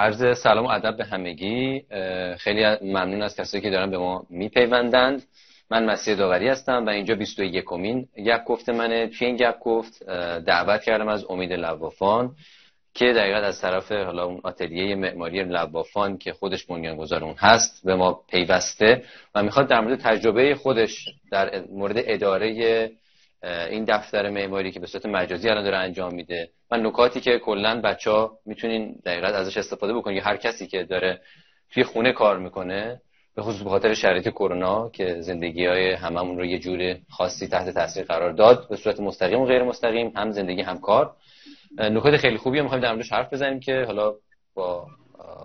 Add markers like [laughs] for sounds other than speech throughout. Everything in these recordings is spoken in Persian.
عرض سلام و ادب به همگی. خیلی ممنون از کسایی که دارن به ما میپیوندند. من مسیح داوری هستم و اینجا 21 کمین یک گفت منه. توی این گپ گفت؟ دعوت کردم از امید لوافان که دقیقا از طرف حالا اون آتلیه معماری لوافان که خودش بنیانگذار اون هست به ما پیوسته و می‌خواد در مورد تجربه خودش در مورد اداره این دفتر معماری که به صورت مجازی الان داره انجام میده. و نکاتی که کلا بچه ها می‌تونین دقیقا ازش استفاده بکنین. هر کسی که داره توی خونه کار می‌کنه به خصوص به خاطر شرایط کرونا که زندگی های هممون رو یه جور خاصی تحت تاثیر قرار داد به صورت مستقیم و غیر مستقیم هم زندگی هم کار. نکات خیلی خوبی می‌خوایم در موردش حرف بزنیم که حالا با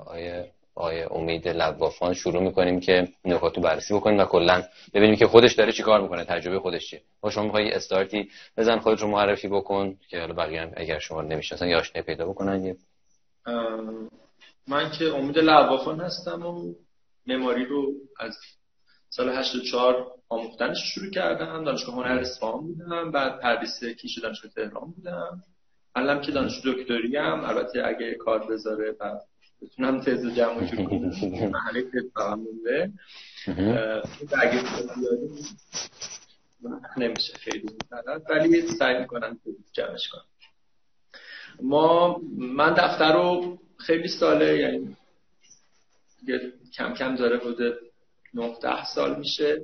آیه آیه امید لوافان شروع می‌کنیم که نکات رو بررسی بکنیم و کلا ببینیم که خودش داره چیکار می‌کنه تجربه خودش چیه. با شما می‌خوای استارتی بزن خودت رو معرفی بکن که حالا بقیه هم اگر شما نمی‌شناسن یا آشنایی پیدا بکنن. من که امید لوافان هستم و معماری رو از سال 84 آموختنش شروع کردم. دانشگاه هنر اصفهان بودم بعد تدریس کیش دانشگاه تهران بودم. الان که دانشجو دکتری البته اگه کار بذاره و بتونم تز جمع کنم. محله [laughs] تز فقط مونده نمیشه خیلی ولی سعی می‌کنم جمعش کنم. ما من دفتر رو خیلی ساله یعنی کم کم داره بوده 9 سال میشه.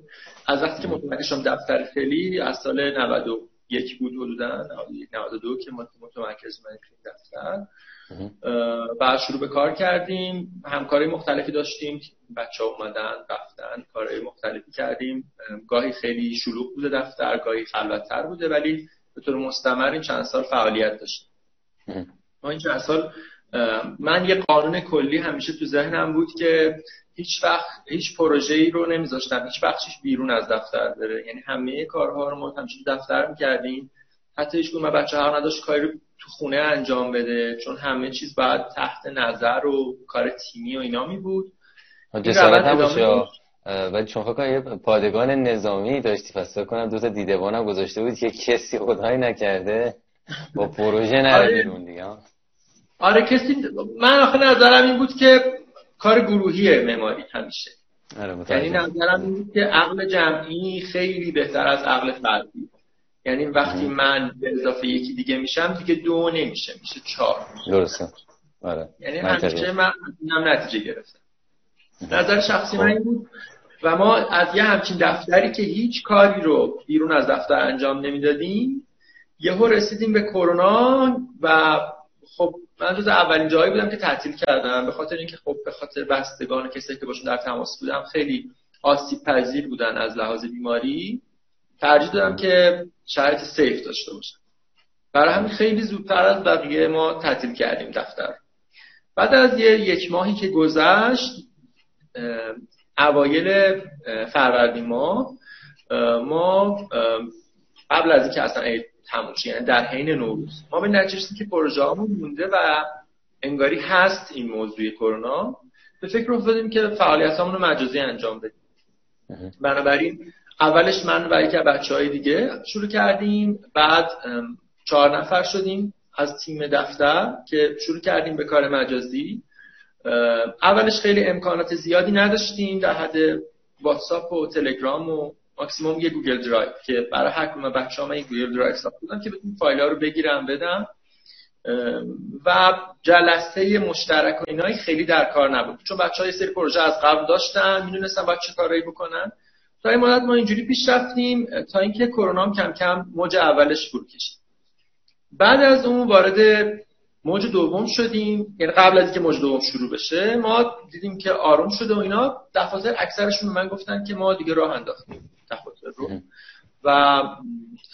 از وقتی که متوجه شدم دفتر خیلی از سال 91 بود حدودا. 92 که متمرکز من دفتر. بعد شروع به کار کردیم. همکاری مختلفی داشتیم. بچه ها اومدن رفتن کارهای مختلفی کردیم. گاهی خیلی شلوغ بوده دفتر گاهی خلوتتر بوده ولی به طور مستمر این چند سال فعالیت داشتیم. ما این چند سال من یه قانون کلی همیشه تو ذهنم بود که هیچ وقت هیچ ای رو نمیذاشتم. هیچ بخشش بیرون از دفتر بره. یعنی همه کارها رو ما همیشه دفتر می‌کردیم. حتی هیچ ما بچه ها نداشت کاری رو تو خونه انجام بده چون همه چیز باید تحت نظر و کار تیمی و اینا می بود. جسارت هم ولی چون فکر یه پادگان نظامی داشتی. پس کنم دو تا دیدبانم گذاشته بود که کسی خدایی نکرده. با پروژه [laughs] نره آره. بیرون دیگه آره کسی من آخه نظرم این بود که کار گروهی معماری همیشه. آره یعنی نظرم این بود که عقل جمعی خیلی بهتر از عقل فردی یعنی وقتی من به اضافه یکی دیگه میشم دیگه دو نمیشه میشه چهار. درسته. آره. یعنی همیشه من هم نتیجه گرفتم نظر شخصی من این بود و ما از یه همچین دفتری که هیچ کاری رو بیرون از دفتر انجام نمی‌دادیم یهو رسیدیم به کرونا و خب من روز اولین جایی بودم که تعطیل کردم. به خاطر اینکه خب به خاطر بستگان کسایی که باشون در تماس بودم خیلی آسیب پذیر بودن از لحاظ بیماری. ترجیح دادم که شرایط سیف داشته باشم. برای همین خیلی زودتر از بقیه ما تعطیل کردیم دفتر. بعد از یه یک ماهی که گذشت اوایل فروردین ما ما قبل از اینکه اصلا تموم یعنی در حین نوروز ما به نتیجه که پروژه مونده و انگاری هست این موضوع کرونا به فکر افتادیم که فعالیت رو مجازی انجام بدیم. بنابراین اولش من و یکی بچه های دیگه شروع کردیم. بعد چهار نفر شدیم از تیم دفتر که شروع کردیم به کار مجازی. اولش خیلی امکانات زیادی نداشتیم در حد واتساپ و تلگرام و ماکسیموم یه Google Drive که برای هر کدوم بچه‌ها من Google Drive ساختم که بتونم فایل ها رو بگیرم بدم. و جلسه مشترک و اینایی خیلی در کار نبود. چون بچه های سری پروژه از قبل داشتن می‌دونستن باید چه کارایی بکنن. تا این مدت ما اینجوری پیش رفتیم تا اینکه کرونا کم کم موج اولش فرو کشید. بعد از اون وارد موج دوم شدیم. یعنی قبل از اینکه موج دوم شروع بشه ما دیدیم که آروم شده و اینا. دفاتر اکثرشون من گفتن که ما دیگه راه انداختیم دفاتر رو. و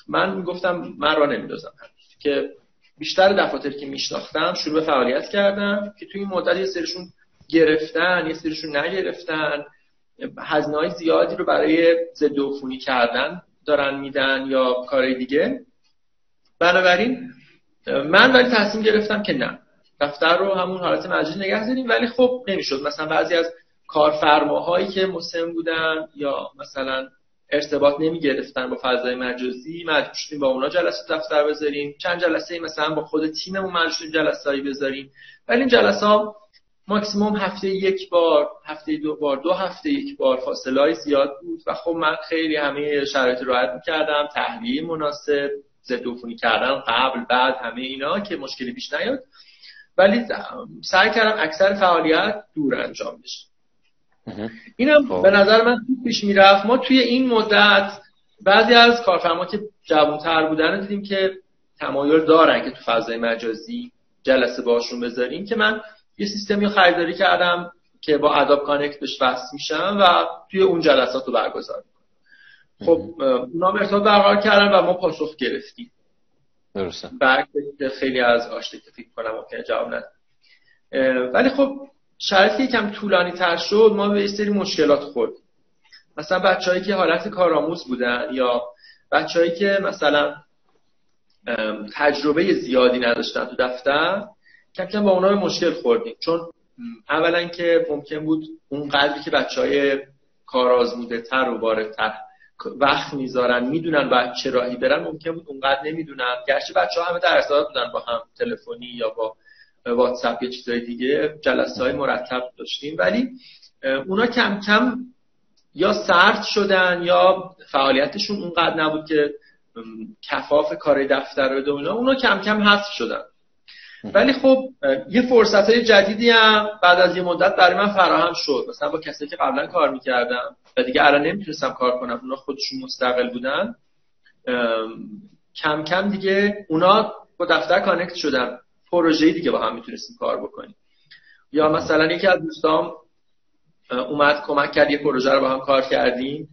من می‌گفتم من راه نمیدازم. که بیشتر دفاتری که میشناختم شروع به فعالیت کردم که توی این مدت یه سریشون گرفتن یه سریشون نگرفتن. هزینه های زیادی رو برای ضد عفونی کردن دارن میدن یا کارهای دیگه. بنابراین من ولی تصمیم گرفتم که نه. دفتر رو همون حالت مجازی نگه داریم ولی خب نمی‌شد. مثلا بعضی از کارفرماهایی که مسلم بودن یا مثلا ارتباط نمی گرفتن با فضای مجازی مجبور شدیم با اونا جلسه دفتر بذاریم. چند جلسه مثلا با خود تیممون مجبور جلسه بذاریم. ولی این جلسه ها ماکسیموم هفته یک بار هفته دو بار دو هفته یک بار فاصله های زیاد بود و خب من خیلی همه شرایط راحت می‌کردم تحلیل مناسب ضد کردن قبل بعد همه اینا که مشکلی پیش نیاد. ولی سعی کردم اکثر فعالیت دور انجام بشه. اینم خب. به نظر من پیش می‌رفت. ما توی این مدت بعضی از کارفرما که جوانتر بودن دیدیم که تمایل دارن که تو فضای مجازی جلسه باشون بذاریم که من یه سیستمی خریداری کردم که با اداب کانکت بهش وصل میشم و توی اون جلسات رو برگزار خب اونا ارتباط برقرار کردن و ما پاسخ گرفتیم. درسته. خیلی از آشته که فکر کنم ممکنه جواب ندم ولی خب شرایطی کم طولانی تر شد ما به سری مشکلات خورد مثلا بچههایی که حالت کارآموز بودن یا بچههایی که مثلا تجربه زیادی نداشتن تو دفتر کم با اونا به مشکل خوردیم. چون اولا که ممکن بود اون قدری که بچه های کارآزموده تر و واردتر وقت می‌ذارن می‌دونن بعد چه راهی برن ممکن بود اونقدر نمی‌دونن. گرچه بچه ها همه در بودن با هم تلفنی یا با واتساپ یا چیزای دیگه جلسه های مرتب داشتیم. ولی اونا کم کم یا سرد شدن یا فعالیتشون اونقدر نبود که کفاف کار دفتر رو اونا اونا کم کم حذف شدن. ولی خب یه فرصت های جدیدی هم بعد از یه مدت برای من فراهم شد. مثلا با کسی که قبلا کار می‌کردم و دیگه الان نمی‌تونستم کار کنم اونا خودشون مستقل بودن. کم کم دیگه اونا با دفتر کانکت شدن. پروژه دیگه با هم می‌تونستیم کار بکنیم. یا مثلا یکی از دوستام اومد کمک کرد یه پروژه رو با هم کار کردیم.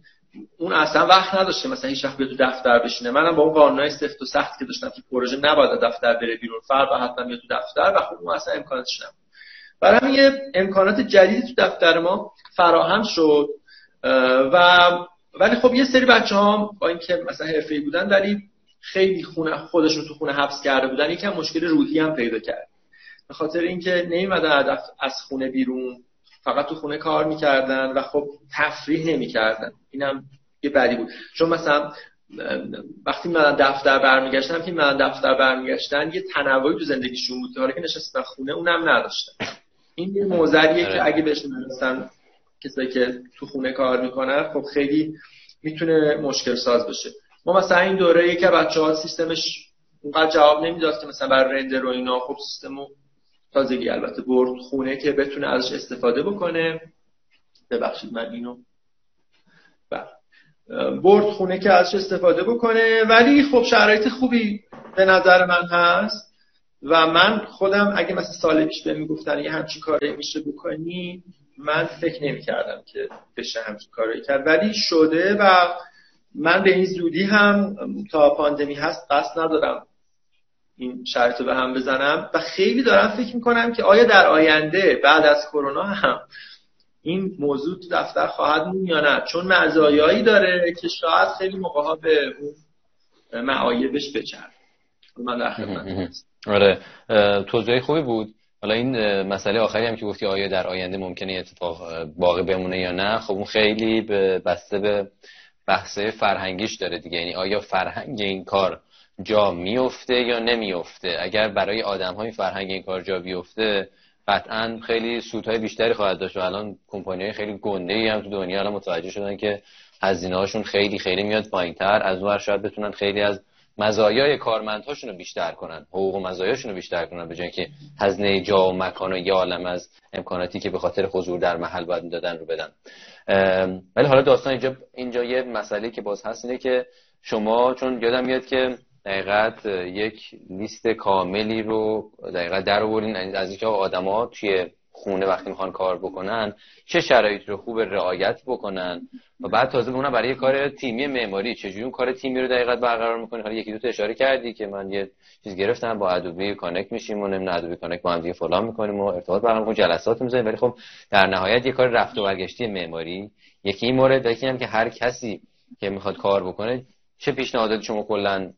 اون اصلا وقت نداشته مثلا هیچ وقت تو دفتر بشینه. منم با اون قانونای سفت و سخت که داشتم که پروژه نباید دفتر بره بیرون. فرد حتما بیاد تو دفتر و خب اون اصلا امکاناتش نبود. برای همین یه امکانات جدیدی تو دفتر ما فراهم شد و ولی خب یه سری بچه ها با اینکه مثلا حرفه‌ای بودن ولی خیلی خونه خودشون تو خونه حبس کرده بودن. یکم مشکل روحی هم پیدا کرد. به خاطر اینکه نمیمدن از خونه بیرون. فقط تو خونه کار می‌کردن و خب تفریح نمی‌کردن. اینم یه بدی بود. چون مثلا وقتی من دفتر برمیگشتم که من دفتر برمیگشتن یه تنوعی تو زندگیشون بود. حالا که نشستن خونه اونم نداشتن. این یه موزریه که آره. اگه بهش نرسن کسایی که تو خونه کار می‌کنن خب خیلی می‌تونه مشکل ساز بشه. ما مثلا این دوره که بچه ها سیستمش اونقدر جواب نمی‌داد که مثلا بر رندر و اینا خب سیستمو تازگی البته برد خونه که بتونه ازش استفاده بکنه. ببخشید من اینو بله. برد خونه که ازش استفاده بکنه. ولی خب شرایط خوبی به نظر من هست و من خودم اگه مثلا سال پیش به می‌گفتن یه همچین کاری میشه بکنی من فکر نمی کردم که بشه همچین کاری کرد. ولی شده و من به این زودی هم تا پاندمی هست قصد ندارم این شرط رو به هم بزنم. و خیلی دارم فکر می‌کنم که آیا در آینده بعد از کرونا هم این موضوع تو دفتر خواهد مون یا نه. چون مزایایی داره که شاید خیلی موقع ها به اون معایبش بچرد من در خدمت آره توضیح خوبی بود. حالا این مسئله آخری هم که گفتی آیا در آینده ممکنه اتفاق باقی بمونه یا نه. خب اون خیلی به بسته به بحثه فرهنگیش داره دیگه. یعنی آیا فرهنگ این کار جا میفته یا نمیفته. اگر برای آدم های فرهنگ این کار جا بیفته قطعا خیلی سودهای بیشتری خواهد داشت و الان کمپانی های خیلی گنده هم تو دنیا الان متوجه شدن که هزینه هاشون خیلی خیلی میاد پایینتر. از اون شاید بتونن خیلی از مزایای کارمندهاشون رو بیشتر کنن حقوق و مزایاشون رو بیشتر کنن به جای که هزینه جا و مکان و یه عالم از امکاناتی که به خاطر حضور در محل باید دادن رو بدن. ولی حالا داستان اینجا اینجا یه مسئله که باز هست اینه که شما چون یادم میاد که دقیقت یک لیست کاملی رو دقیقا در آوردین از اینکه آدما توی خونه وقتی می‌خوان کار بکنن چه شرایطی رو خوب رعایت بکنن و بعد تازه بمونن برای کار تیمی معماری چجوری اون کار تیمی رو دقیقا برقرار می‌کنی؟ حالا یکی دو تا اشاره کردی که من یه چیز گرفتم با Adobe Connect میشیم و نمی‌دونم Adobe Connect با هم دیگه فلان می‌کنیم و ارتباط برقرار می‌کنیم جلسات می‌ذاریم. ولی خب در نهایت یه کار رفت و برگشتی معماری. یکی این مورد یکی هم که هر کسی که می‌خواد کار بکنه چه پیشنهاداتی شما کلا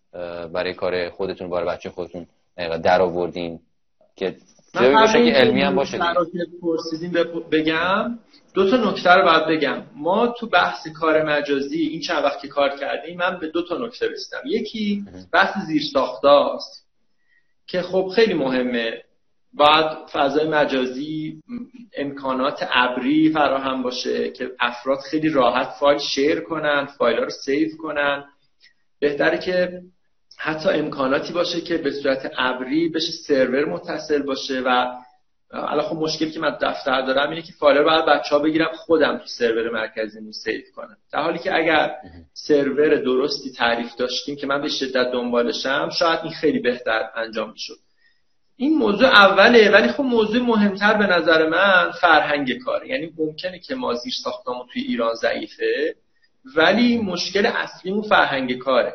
برای کار خودتون برای بچه خودتون در آوردین؟ که باشه که علمی هم باشه پرسیدیم بگم دو تا نکته رو باید بگم. ما تو بحث کار مجازی این چند وقت که کار کردیم من به دو تا نکته رسیدم. یکی بحث زیر است که خب خیلی مهمه. باید فضای مجازی امکانات ابری فراهم باشه که افراد خیلی راحت فایل share کنن فایل رو save کنن. بهتره که حتی امکاناتی باشه که به صورت ابری بشه سرور متصل باشه و الان خب مشکلی که من دفتر دارم اینه که فایل رو بچه ها بگیرم خودم تو سرور مرکزی مو save کنم. در حالی که اگر سرور درستی تعریف داشتیم که من به شدت دنبالشم شاید این خیلی بهتر انجام می‌شد. این موضوع اوله ولی خب موضوع مهمتر به نظر من فرهنگ کاره. یعنی ممکنه که ما زیر ساختمون توی ایران ضعیفه. ولی مشکل اصلیمون فرهنگ کاره.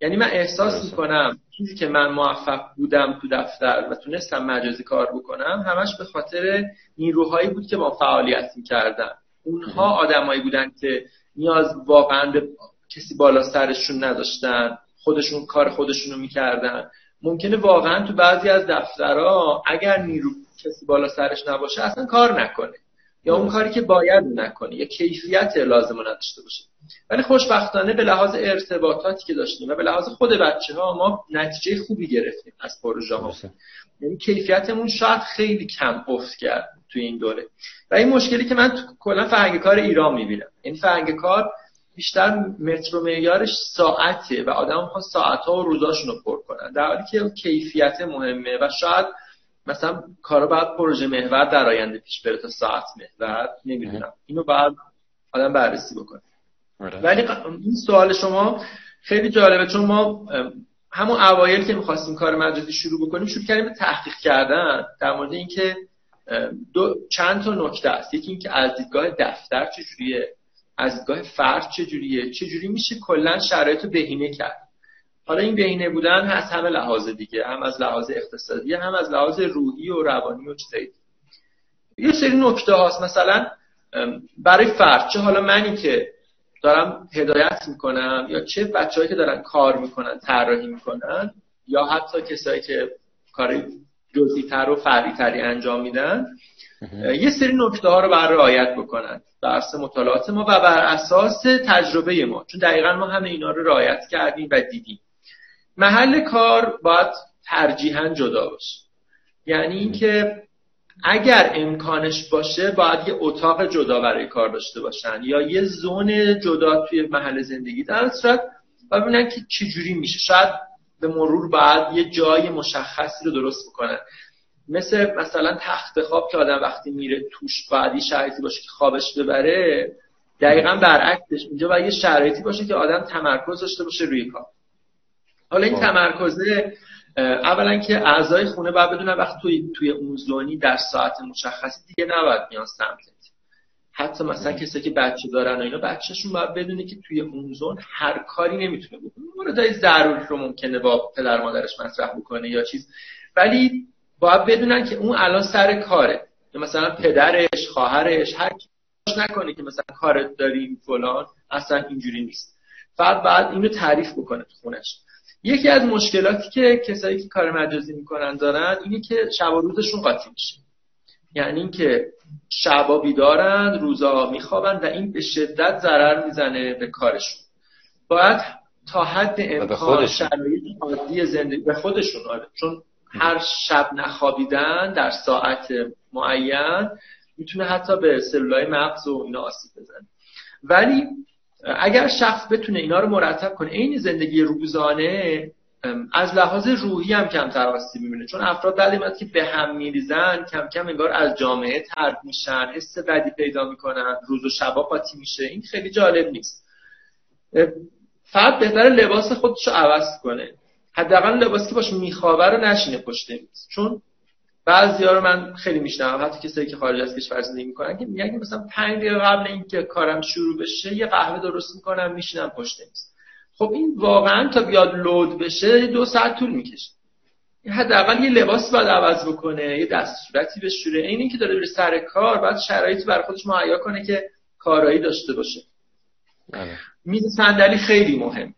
یعنی من احساس می‌کنم چیزی که من موفق بودم تو دفتر و تونستم مجازی کار بکنم همش به خاطر نیروهایی بود که با فعالیت می‌کردن اونها آدمایی بودن که نیاز واقعا به کسی بالا سرشون نداشتن خودشون کار خودشونو می‌کردن. ممکنه واقعا تو بعضی از دفترها اگر نیرو کسی بالا سرش نباشه اصلا کار نکنه. یا اون کاری که باید نکنه یا کیفیت لازم نداشته باشه. ولی خوشبختانه به لحاظ ارتباطاتی که داشتیم و به لحاظ خود بچه ها ما نتیجه خوبی گرفتیم از پروژه ها یعنی کیفیتمون شاید خیلی کم افت کرد تو این دوره. و این مشکلی که من کلا فرهنگ کار ایران می‌بینم. این یعنی فرهنگ کار بیشتر متر و معیارش ساعته و آدم ها ساعت ها و روزاشون رو پر کنن. در حالی که کیفیت مهمه و شاید مثلا کارا باید پروژه محور در آینده پیش بره تا ساعت محور نمی‌دونم. اینو باید آدم بررسی بکنه. آره. ولی این سوال شما خیلی جالبه چون ما همون اوایل که می‌خواستیم کار مجازی شروع بکنیم شروع کردیم به تحقیق کردن در مورد اینکه دو چند تا نکته است. یکی اینکه از دیدگاه دفتر چجوریه از دیدگاه فرد چجوریه چجوری میشه کلا شرایط رو بهینه کرد. حالا این بهینه بودن هست همه لحاظ دیگه هم از لحاظ اقتصادی هم از لحاظ روحی و روانی و چیزایی. یه سری نکته هاست. مثلا برای فرد چه حالا منی که دارم هدایت می‌کنم یا چه بچههایی که دارن کار می‌کنن طراحی می‌کنن یا حتی کسایی که کار جزئی تر و فردی تری انجام میدن یه سری نکته ها رو بر رعایت بکنن. بر مطالعات ما و بر اساس تجربه ما. چون دقیقا ما همه اینا رو رعایت کردیم و دیدیم. محل کار باید ترجیحا جدا باشه. یعنی اینکه اگر امکانش باشه باید یه اتاق جدا برای کار داشته باشن یا یه زون جدا توی محل زندگی در صورت و ببینن که چجوری میشه. شاید به مرور بعد یه جای مشخصی رو درست بکنن. مثل مثلا تخت خواب که آدم وقتی میره توش باید یه شرایطی باشه که خوابش ببره دقیقا برعکسش. اینجا باید یه شرایطی باشه که آدم تمرکز داشته باشه روی کار. حالا این خب. تمرکزه اولا که اعضای خونه باید بدونن وقتی توی, توی اون زونی در ساعت مشخصی دیگه نباید میان سمتت. حتی مثلا کسی که بچه دارن و اینا بچهشون باید بدونه که توی اون زون هر کاری نمی‌تونه بکنه. موردهای ضروری رو ممکنه با پدر مادرش مطرح بکنه یا چیز. ولی باید بدونن که اون الان سر کاره. یا مثلا پدرش خواهرش هر نکنه که مثلا کارت داریم فلان اصلا اینجوری نیست. فقط بعد اینو تعریف بکنه تو خونش. یکی از مشکلاتی که کسایی که کار مجازی می‌کنن دارن اینه که شب و روزشون قاطی میشه. یعنی اینکه شبا بیدارن روزا میخوابن و این به شدت ضرر می‌زنه به کارشون. باید تا حد امکان شرایط عادی زندگی به خودشون آره. چون هر شب نخوابیدن در ساعت معین می‌تونه حتی به سلولای مغز و اینا آسیب بزنه. ولی اگر شخص بتونه اینا رو مرتب کنه عین زندگی روزانه از لحاظ روحی هم کمتر آسیب می‌بینه. چون افراد بعد که به هم میریزن کم کم انگار از جامعه ترد میشن حس بدی پیدا می‌کنن روز و شبا قاطی میشه. این خیلی جالب نیست. فرد بهتر لباس خودش رو عوض کنه. حداقل لباسی که باش میخوابه رو نشینه پشت میز. چون بعضیا رو من خیلی میشنوم. حتی کسایی که خارج از کشور زندگی می‌کنن که میگن که مثلا 5 دقیقه قبل اینکه کارم شروع بشه یه قهوه درست می‌کنم میشینم پشت میز. خب این واقعا تا بیاد لود بشه دو ساعت طول می‌کشه. حداقل یه لباس باید عوض بکنه یه دست صورتی بشوره این اینکه داره بره سر کار بعد شرایطی برای خودش مهیا کنه که کارایی داشته باشه. بله. میز صندلی خیلی مهم.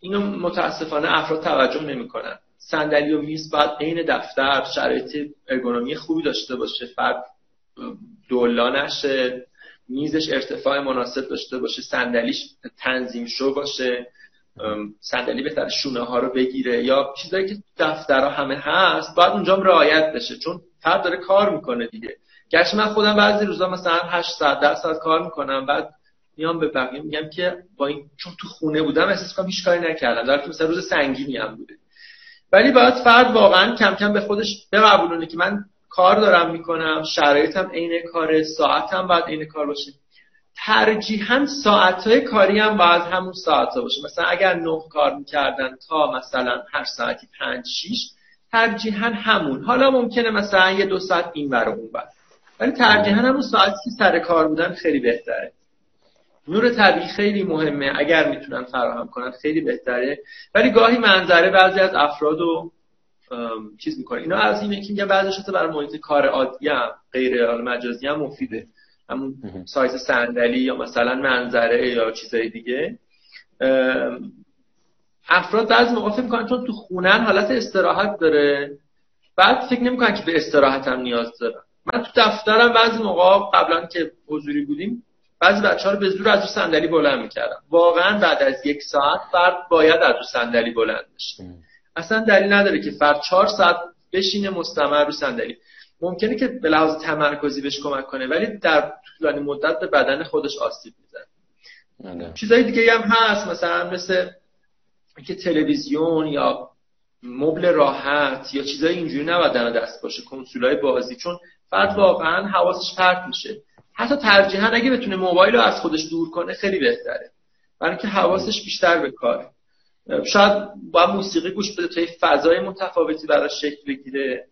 اینو متاسفانه افراد توجه نمی‌کنن. صندلی و میز باید عین دفتر شرایط ارگونومی خوبی داشته باشه فرد دولا نشه میزش ارتفاع مناسب داشته باشه صندلیش تنظیم شو باشه صندلی بهتر شونه ها رو بگیره یا چیزایی که دفترها همه هست باید اونجا رعایت بشه چون فرد داره کار می‌کنه دیگه. گرچه من خودم بعضی روزا مثلا 8 ساعت 10 ساعت کار می‌کنم بعد میام به بقیه میگم که با این چون تو خونه بودم احساس کنم هیچ کاری نکردم. در مثلا روز سنگینی هم بوده. ولی باید فرد واقعا کم کم به خودش بقبولونه که من کار دارم می‌کنم شرایطم عین کار ساعتم باید عین کار باشه. ترجیحاً ساعتهای کاری هم باید همون ساعت ها باشه. مثلا اگر نه کار می‌کردن تا مثلا هر ساعتی پنج شیش ترجیحاً همون. حالا ممکنه مثلا یه دو ساعت این بر اون بر ولی ترجیحاً همون ساعتی سر کار بودن خیلی بهتره. نور طبیعی خیلی مهمه اگر می‌تونن فراهم کنن خیلی بهتره. ولی گاهی منظره بعضی از افراد رو چیز می‌کنه. اینا از این یکی میگن بعضیش برای محیط کار عادی هم غیر مجازی هم مفیده. همون سایز صندلی یا مثلا منظره یا چیزای دیگه. افراد بعضی موقع فکر می‌کنن چون تو خونن حالت استراحت داره. بعد فکر نمی‌کنن که به استراحت هم نیاز دارن. من تو دفترم بعضی موقع قبلا که حضوری بودیم بعضی بچه ها رو به زور از رو صندلی بلند می‌کردم. واقعا بعد از یک ساعت فرد باید از رو صندلی بلند بشه. اصلا دلیل نداره که فرد چهار ساعت بشینه مستمر رو صندلی. ممکنه که به لحاظ تمرکزی بهش کمک کنه ولی در طولانی مدت به بدن خودش آسیب می‌زنه. بله. چیزای دیگه هم هست مثلا مثل که تلویزیون یا مبل راحت یا چیزای اینجوری نباید در دست باشه کنسولای بازی چون فرد واقعا حواسش پرت میشه. حتی ترجیحا اگه بتونه موبایل رو از خودش دور کنه خیلی بهتره. برای اینکه حواسش بیشتر به کاره. شاید با موسیقی گوش بده تا یه فضای متفاوتی براش شکل بگیره.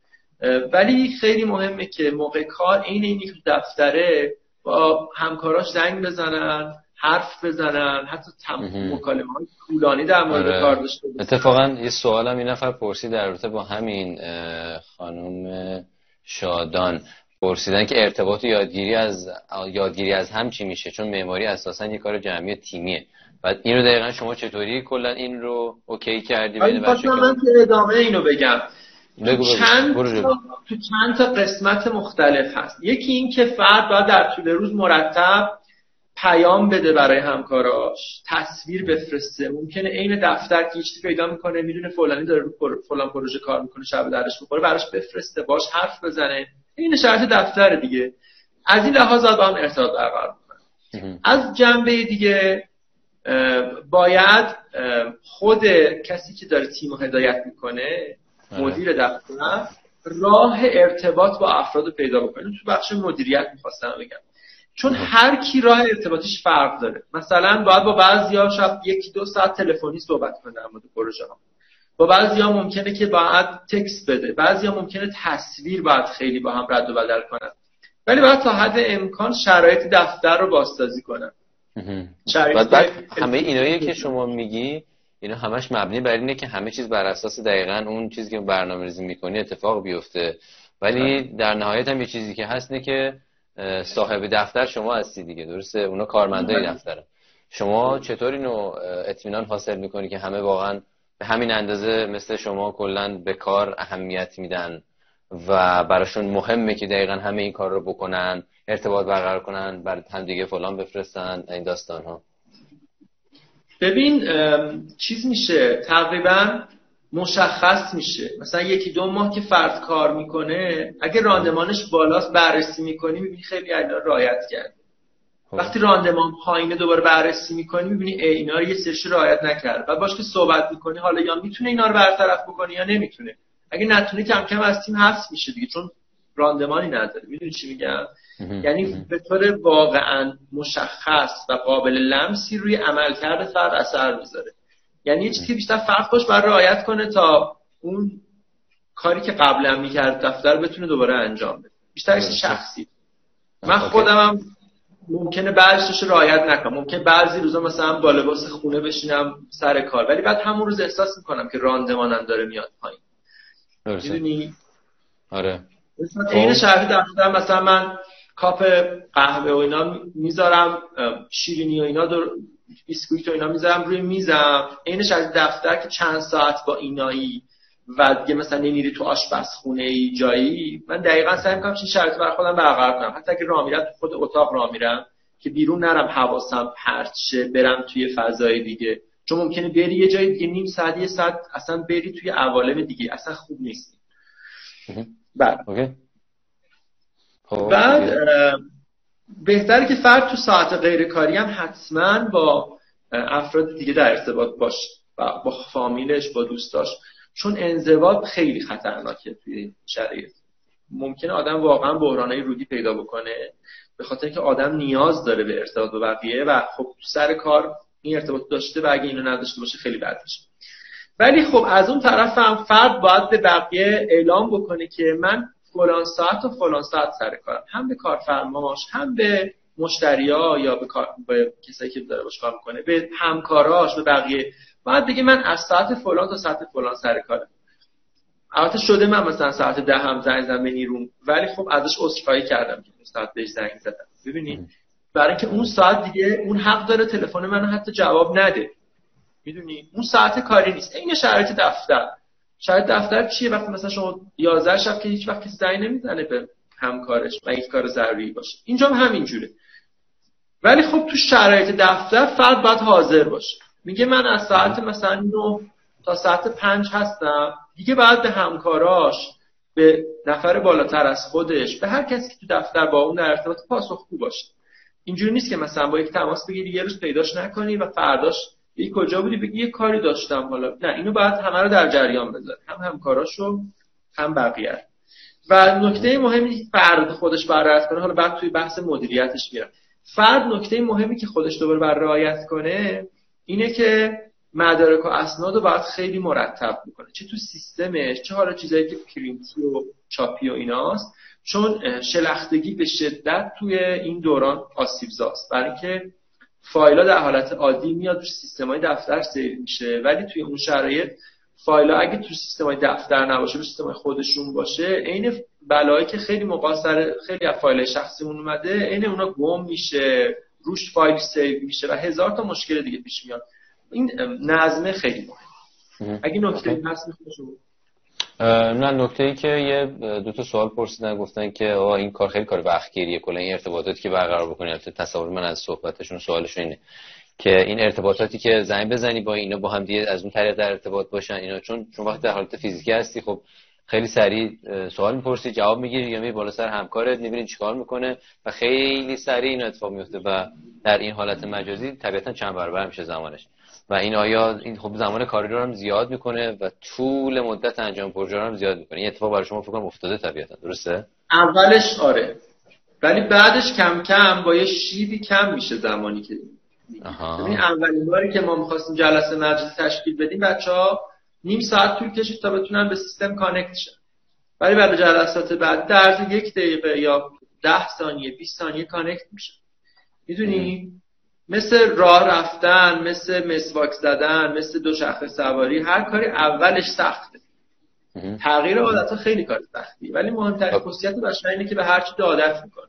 ولی خیلی مهمه که موقع کار این اینی که دفتره با همکاراش زنگ بزنن حرف بزنن حتی مکالمه های طولانی در مورد آره. کار داشته اتفاقا یه سوالم این نفر پرسید در رابطه با همین خانم شادان. پرسیدن که ارتباط و یادگیری از یادگیری از هم چی میشه؟ چون معماری اساسا یه کار جمعی تیمیه. و این رو دقیقا شما چطوری کلا این رو اوکی کردی بین بچه من که ادامه اینو بگم. بگو چند تو چند تا قسمت مختلف هست. یکی این که فرد باید در طول روز مرتب پیام بده برای همکاراش تصویر بفرسته. ممکنه عین دفتر که چیزی پیدا می‌کنه می‌دونه فلانی داره رو فلان پروژه کار می‌کنه شب درش بخوره براش بفرسته باش حرف بزنه. این شرط دفتر دیگه. از این لحاظ با هم ارتباط برقرار از جنبه دیگه باید خود کسی که داره تیم رو هدایت می‌کنه آره. مدیر دفتر راه ارتباط با افراد رو پیدا بکنه. تو بخش مدیریت می‌خواستم بگم. چون هر کی راه ارتباطش فرق داره. مثلا باید با بعضیا شب یکی دو ساعت تلفنی صحبت کنه در مورد پروژه ها با بعضیا ممکنه که باید تکست بده. بعضیا ممکنه تصویر باید خیلی با هم رد و بدل کنن. ولی باید تا حد امکان شرایط دفتر رو بازسازی کنن. بعد همه اینایی که شما میگی اینا همش مبنی بر اینه که همه چیز بر اساس دقیقا اون چیزی که برنامه ریزی می‌کنی اتفاق بیفته. ولی بله. در نهایت هم یه چیزی که هست نه که صاحب دفتر شما هستی دیگه. درسته؟ اونا کارمندای بله. دفتره. شما چطور اینو اطمینان حاصل می‌کنی که همه واقعا به همین اندازه مثل شما کلا به کار اهمیت میدن و براشون مهمه که دقیقا همه این کار رو بکنن ارتباط برقرار کنن بر هم دیگه فلان بفرستن این داستان ها ببین چیز میشه. تقریبا مشخص میشه. مثلا یکی دو ماه که فرد کار می‌کنه اگه راندمانش بالاست بررسی می‌کنی می‌بینی خیلی اینا رایت کرد خب. وقتی راندمان پایینه دوباره بررسی می‌کنی می‌بینی اینا رو یه سرش رعایت نکرد و باش که صحبت می‌کنی حالا یا می‌تونه اینا رو برطرف بکنه یا نمی‌تونه. اگه نتونه کم کم از تیم حذف میشه دیگه چون راندمانی نداره. می‌دونی چی میگم؟ یعنی به طور واقعا مشخص و قابل لمسی روی عملکرد فرد اثر می‌ذاره. یعنی یه چیزی بیشتر فرد خوش بر رعایت کنه تا اون کاری که قبلا می‌کرد دفتر بتونه دوباره انجام بده. بیشتر شخصی. من خودم ممکنه بعضیش رعایت نکنم. ممکن بعضی روزا مثلا با لباس خونه بشینم سر کار. ولی بعد همون روز احساس می‌کنم که راندمانم داره میاد پایین. می‌دونی؟ آره. مثلا این شهری دفتر مثلا من کاپ قهوه و اینا می‌ذارم شیرینی و اینا دور بیسکویت و اینا می‌ذارم روی میزم اینش از دفتر که چند ساعت با اینایی و دیگه مثلا نمیری تو آشپزخونه ای جایی من دقیقا سعی می‌کنم چین شرایط برای خودم برقرار کنم. حتی اگه راه میرم تو خود اتاق راه میرم که بیرون نرم حواسم پرت شه برم توی فضای دیگه. چون ممکنه بری یه جای دیگه نیم ساعت یه ساعت اصلا بری توی عوالم دیگه. اصلا خوب نیست. بعد. خب، بعد بهتره که فرد تو ساعت غیر کاری هم حتما با افراد دیگه در ارتباط باشه با فامیلش با دوستاش. چون انضباط خیلی خطرناکه توی شرایط. ممکنه آدم واقعا بحرانهای رودی پیدا بکنه به خاطر که آدم نیاز داره به ارتباط با بقیه و خب سر کار این ارتباط داشته و اگه اینو نداشته باشه خیلی بد میشه. ولی خب از اون طرف هم فرد باید به بقیه اعلام بکنه که من فلان ساعت و فلان ساعت سر کارم. هم به کارفرماش هم به مشتریا یا به, کار... به کسایی که داره باش کار می‌کنه به همکاراش به بقیه. باید بگه من از ساعت فلان تا ساعت فلان سر کارم. البته شده من مثلا ساعت ده هم زنگ زدم به نیروم ولی خب ازش عذرخواهی کردم که ساعت بهش زنگ زدم. ببینید برای اینکه اون ساعت دیگه اون حق داره تلفن منو حتی جواب نده. می‌دونی؟ اون ساعت کاری نیست. این شرایط دفتر. شاید دفتر چیه؟ وقتی مثلا شما 11 شب که هیچ وقت کسی زنگ نمی‌زنه به همکارش و یک کار ضروری باشه. اینجا هم همینجوره. ولی خب تو شرایط دفتر فرد باید حاضر باشه. میگه من از ساعت مثلا 9 تا ساعت 5 هستم. دیگه باید به همکاراش به نفر بالاتر از خودش به هر کسی که تو دفتر با اون در ارتباط پاسخگو باشه. اینجوری نیست که مثلا با یک تماس بگیری یه روز پیداش نکنی و فرداش یه کجا بودی بگی یه کاری داشتم حالا. نه اینو باید همه رو در جریان بذاره هم همکاراشو هم بقیه و نکته مهمی فرد خودش بررس کنه حالا بعد توی بحث مدیریتش میرم فرد نکته مهمی که خودش دوباره بر رعایت کنه اینه که مدارک و اسناد رو باید خیلی مرتب بکنه چه تو سیستمش چه حالا چیزایی که پرینتی و چاپی و ایناست. چون شلختگی به شدت توی این دوران آسیب زاست. برای اینکه فایلا در حالت عادی میاد تو سیستم های دفتر save میشه. ولی توی اون شرایط فایلا اگه تو سیستم های دفتر نباشه به سیستم خودشون باشه عین بلایی که خیلی موقع سر خیلی از فایل شخصیمون اومده عین اونا گم میشه. روش فایل save میشه و هزار تا مشکل دیگه پیش میاد. این نظمه خیلی مهمه. اگه نکته هست نه نکته ای که یه دو تا سوال پرسیدن گفتن که آقا این کار خیلی کار وقتگیریه. کلا این ارتباطاتی که برقرار بکنی البته تصور من از صحبتشون سوالشون اینه که این ارتباطاتی که زنگ بزنی با اینا با هم دیگه از اون طریق در ارتباط باشن اینا چون چون وقتی در حالت فیزیکی هستی خب خیلی سریع سوال می‌پرسی جواب می‌گیری یا می بالا سر همکارت می‌بینی چیکار می‌کنه؟ و خیلی سریع این اتفاق میفته و در این حالت مجازی طبیعتا چند برابر میشه زمانش. و این آیا این خب زمان کاری رو هم زیاد می‌کنه و طول مدت انجام پروژه رو هم زیاد می‌کنه؟ این اتفاق برای شما فکر کنم افتاده طبیعتا درسته؟ اولش آره ولی بعدش کم کم با یه شیبی کم میشه زمانی که این اولین باری که ما می‌خواستیم جلسه مجلس تشکیل بدیم بچه ها نیم ساعت طول کشید تا بتونن به سیستم connect شن. ولی برای جلسات بعد در یک دقیقه یا ده ثانیه 20 ثانیه connect میشه می‌دونی؟ مثل راه رفتن مثل مسواک زدن مثل دو شخص سواری هر کاری اولش سخته. تغییر عادت ها خیلی کار سختی. ولی مهمترین خب. خصوصیت بشر اینه که به هر چی عادت می‌کنه.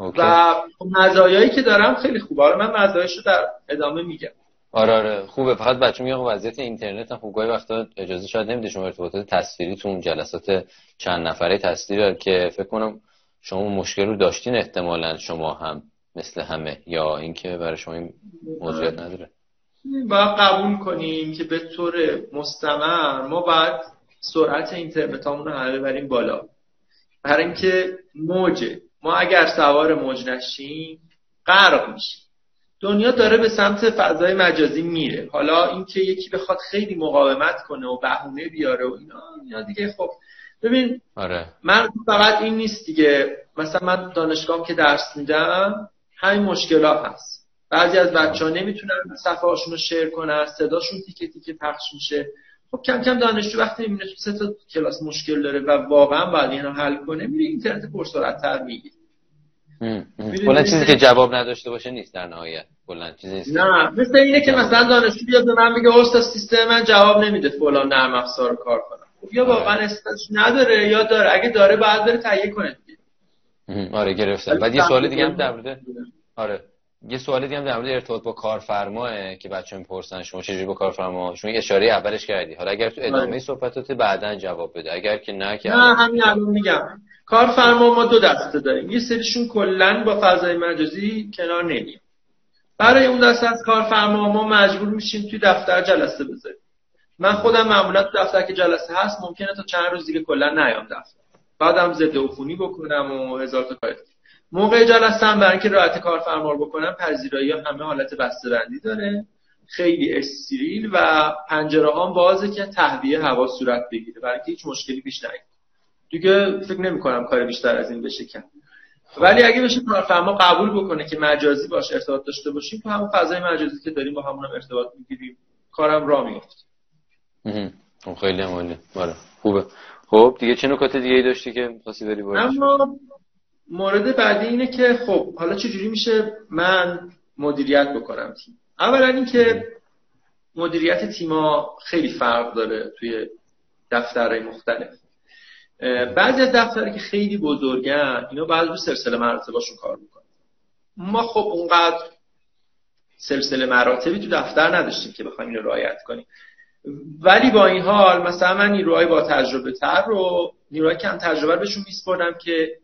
و مزایایی که دارم خیلی خوبه. آره من مزایاشو در ادامه میگم. آره آره. خوبه. فقط بچه میگم وضعیت اینترنت هم خوب. گاهی وقتا اجازه شاید نمیده شما ارتباطات تصویریتون جلسات چند نفره تصویری که فکر کنم شما مشکل رو داشتین احتمالا شما هم مثل همه یا اینکه برای شما این موضوعیت نداره. باید قبول کنیم که به طور مستمر ما باید سرعت اینترنت رو همه ببریم بالا. برای اینکه موجه ما اگر سوار موج نشیم غرق میشیم. دنیا داره به سمت فضای مجازی میره. حالا اینکه یکی بخواد خیلی مقاومت کنه و بهونه بیاره و اینا اینا دیگه خب. ببین آره. من فقط این نیست دیگه. مثلا من دانشگاه که درس میدم همین مشکلات هست. بعضی از بچه ها نمی‌تونن صفحه هاشون رو شیر کنن صداشون تیکه تیکه پخش میشه. خب کم کم دانشجو وقتی می‌بینه تو سه تا کلاس مشکل داره و واقعا باید اینو حل کنه میره اینترنت پرسرعت‌تر می‌گیره. بلند چیزی که جواب نداشته باشه نیست در نهایت. بلند چیزی نیست. نه مثل اینه که مثلا دانشجو بیاد به من میگه استاد سیستم من جواب نمیده فلان نرم افزار رو کار کنم. خب یا واقعا استاش نداره یا داره اگه داره بعد بره تهیه کنه آره گرفتم بعد یه سوال دیگه هم در مورد آره. یه سوال دیگه هم در مورد ارتباط با کارفرماه که بچه‌ها می‌پرسن شما چجوری با کارفرما شما اشاره اولش کردی. حالا اگر تو ادامه بله. صحبتات بعدا جواب بده. اگر که نه که نه همین الان میگم. کارفرما ما دو دسته داریم. یه سریشون کلا با فضای مجازی کنار نمیاد برای اون دست از کارفرما ما مجبور میشیم توی دفتر جلسه بذاریم. من خودم معمولا تو دفتر که جلسه هست ممکنه تا چند روز دیگه کلا نیام دفتر. بعدم ضد عفونی بکنم و هزار تا کار موقع جلسه هم برای اینکه راحت کارفرما رو بکنم پذیرایی همه حالت بسته‌بندی داره. خیلی استریل و پنجره ها بازه که تهویه هوا صورت بگیره. برای که هیچ مشکلی پیش نیاد. دیگه فکر نمی کنم کار بیشتر از این بشه کن ولی اگه بشه کارفرما قبول بکنه که مجازی باش ارتباط داشته باشیم تو همون فضای مجازی که داریم با همون هم ارتباط می‌گیریم کارم را میفته خب خیلی عالی. بله. خوبه. خب دیگه چه نکات دیگه ای داشتی که خاصی بری اما مورد بعدی اینه که خب حالا چه جوری میشه من مدیریت بکنم تیم؟ اولا اینکه مدیریت تیما خیلی فرق داره توی دفترهای مختلف. بعضی از دفترها که خیلی بزرگن اینا بعضی رو سلسله مراتباشون کار می‌کنن. ما خب اونقدر سلسله مراتبی تو دفتر نداشتیم که بخوایم اینو رعایت کنیم. ولی با این حال مثلا من نیروهای با تجربه تر رو نیروهای کم تجربه بهشون میسپردم که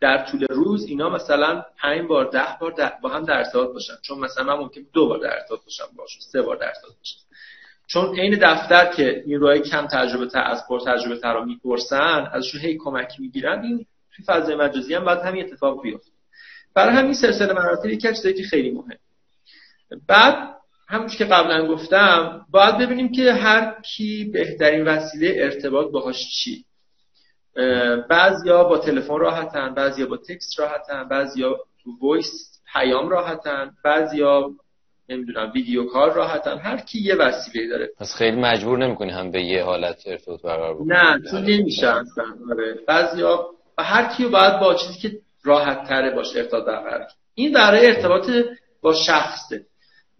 در طول روز اینا مثلا پنج بار ده بار با هم در ارتباط باشن. چون مثلا من ممکن دو بار در ارتباط باشم باشم سه بار در ارتباط باشم. چون عین دفتر که نیروهای کم تجربه تر از پر تجربه تر رو می‌پرسن ازشون هی کمک می‌گیرن این توی فضای مجازی هم باید همین اتفاق بیفته. برای همین سلسله مراتب یک چیزی که خیلی مهم بعد همونش که قبلا گفتم باید ببینیم که هر کی بهترین وسیله ارتباط باهاش چی. بعضیا با تلفن راحتن بعضیا با text راحتن بعضیا voice پیام راحتن بعضیا نمی‌دونم video call راحتن هر کی یه وسیله داره. پس خیلی مجبور نمی‌کنی هم به یه حالت ارتباط برقرار بکنی. نه تو نمیشه اصلا. آره. بعضیا هر کیو باید با چیزی که راحت تره باشه ارتباط برقرار این برای ارتباط با شخصه.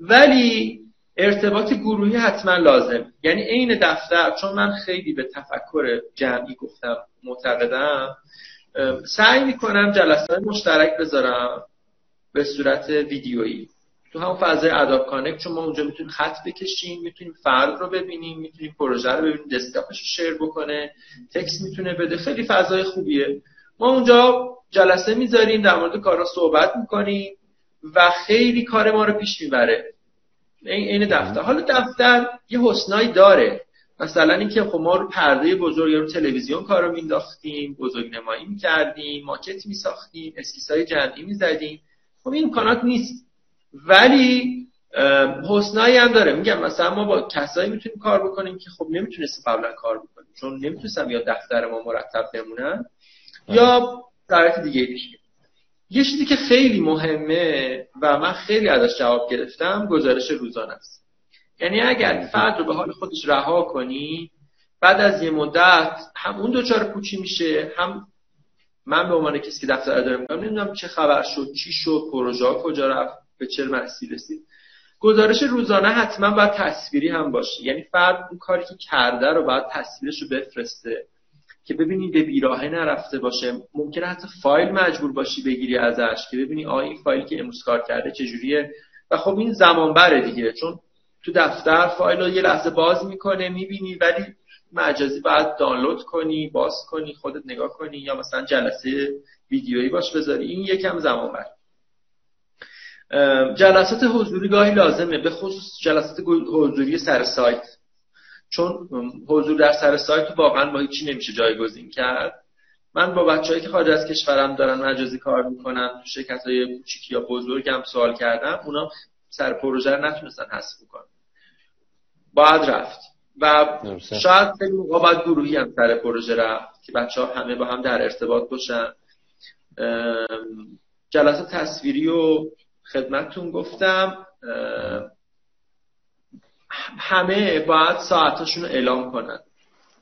ولی ارتباط گروهی حتما لازم یعنی عین دفتر چون من خیلی به تفکر جمعی گفتم معتقدم سعی می‌کنم جلسات مشترک بذارم به صورت ویدیویی. تو همون فضای Adobe Connect چون ما اونجا می‌تونیم خط بکشیم می‌تونیم فرد رو ببینیم می‌تونیم پروژه رو ببینیم دسکتاپش رو share بکنه تکست می‌تونه بده خیلی فضای خوبیه. ما اونجا جلسه می‌ذاریم در مورد کارا صحبت می‌کنیم و خیلی کار ما رو پیش می‌بره. این دفتر. حالا دفتر یه حسنایی داره. مثلا اینکه خب ما رو پرده بزرگ رو تلویزیون کارو مینداختیم بزرگ نمایی می‌کردیم ماکت میساختیم اسکیس های جمعی می‌زدیم. خب این امکانات نیست. ولی حسنایی هم داره. میگم مثلا ما با کسایی می‌تونیم کار بکنیم که خب نمی‌تونستیم قبلا کار بکنیم چون نمی‌تونستم یا دفتر ما مرتب بمونن یا شرایط دیگه دیگه یه چیزی که خیلی مهمه و من خیلی ازش جواب گرفتم گزارش روزانه است. یعنی اگر فرد رو به حال خودش رها کنی بعد از یه مدت هم اون دوچار پوچی میشه هم من به عنوان کسی که دفتر اداره می‌کنم نمی‌دونم چه خبر شد چی شد پروژه کجا رفت. به چه مرسی رسید. گزارش روزانه حتما باید تصویری هم باشه. یعنی فرد اون کاری که کرده رو باید تصویرش رو بفرسته که ببینی به بیراهه نرفته باشه. ممکنه حتی فایل مجبور باشی بگیری ازش که ببینی آیا این فایلی که امروز کار کرده چجوریه. و خب این زمان بره دیگه چون تو دفتر فایل رو یه لحظه باز می‌کنه می‌بینی ولی مجازی باید دانلود کنی باز کنی خودت نگاه کنی یا مثلا جلسه ویدیویی باش بذاری. این یکم زمان بره جلسات حضوری گاهی لازمه به خصوص جلسات حضوری سر سایت. چون حضور در سر سایت واقعا با هیچی نمیشه جایگزین کرد. من با بچههایی که خارج از کشورم دارن مجازی کار می‌کنن تو شرکت های کوچیکی یا بزرگم سوال کردم اونا سر پروژه رو نتونستن حذف کنن باید رفت. و شاید خیلی موقع باید گروهی هم سر پروژه رفت که بچه ها همه با هم در ارتباط باشن. جلسات تصویری و خدمتتون گفتم همه باید ساعتاشون رو اعلام کنن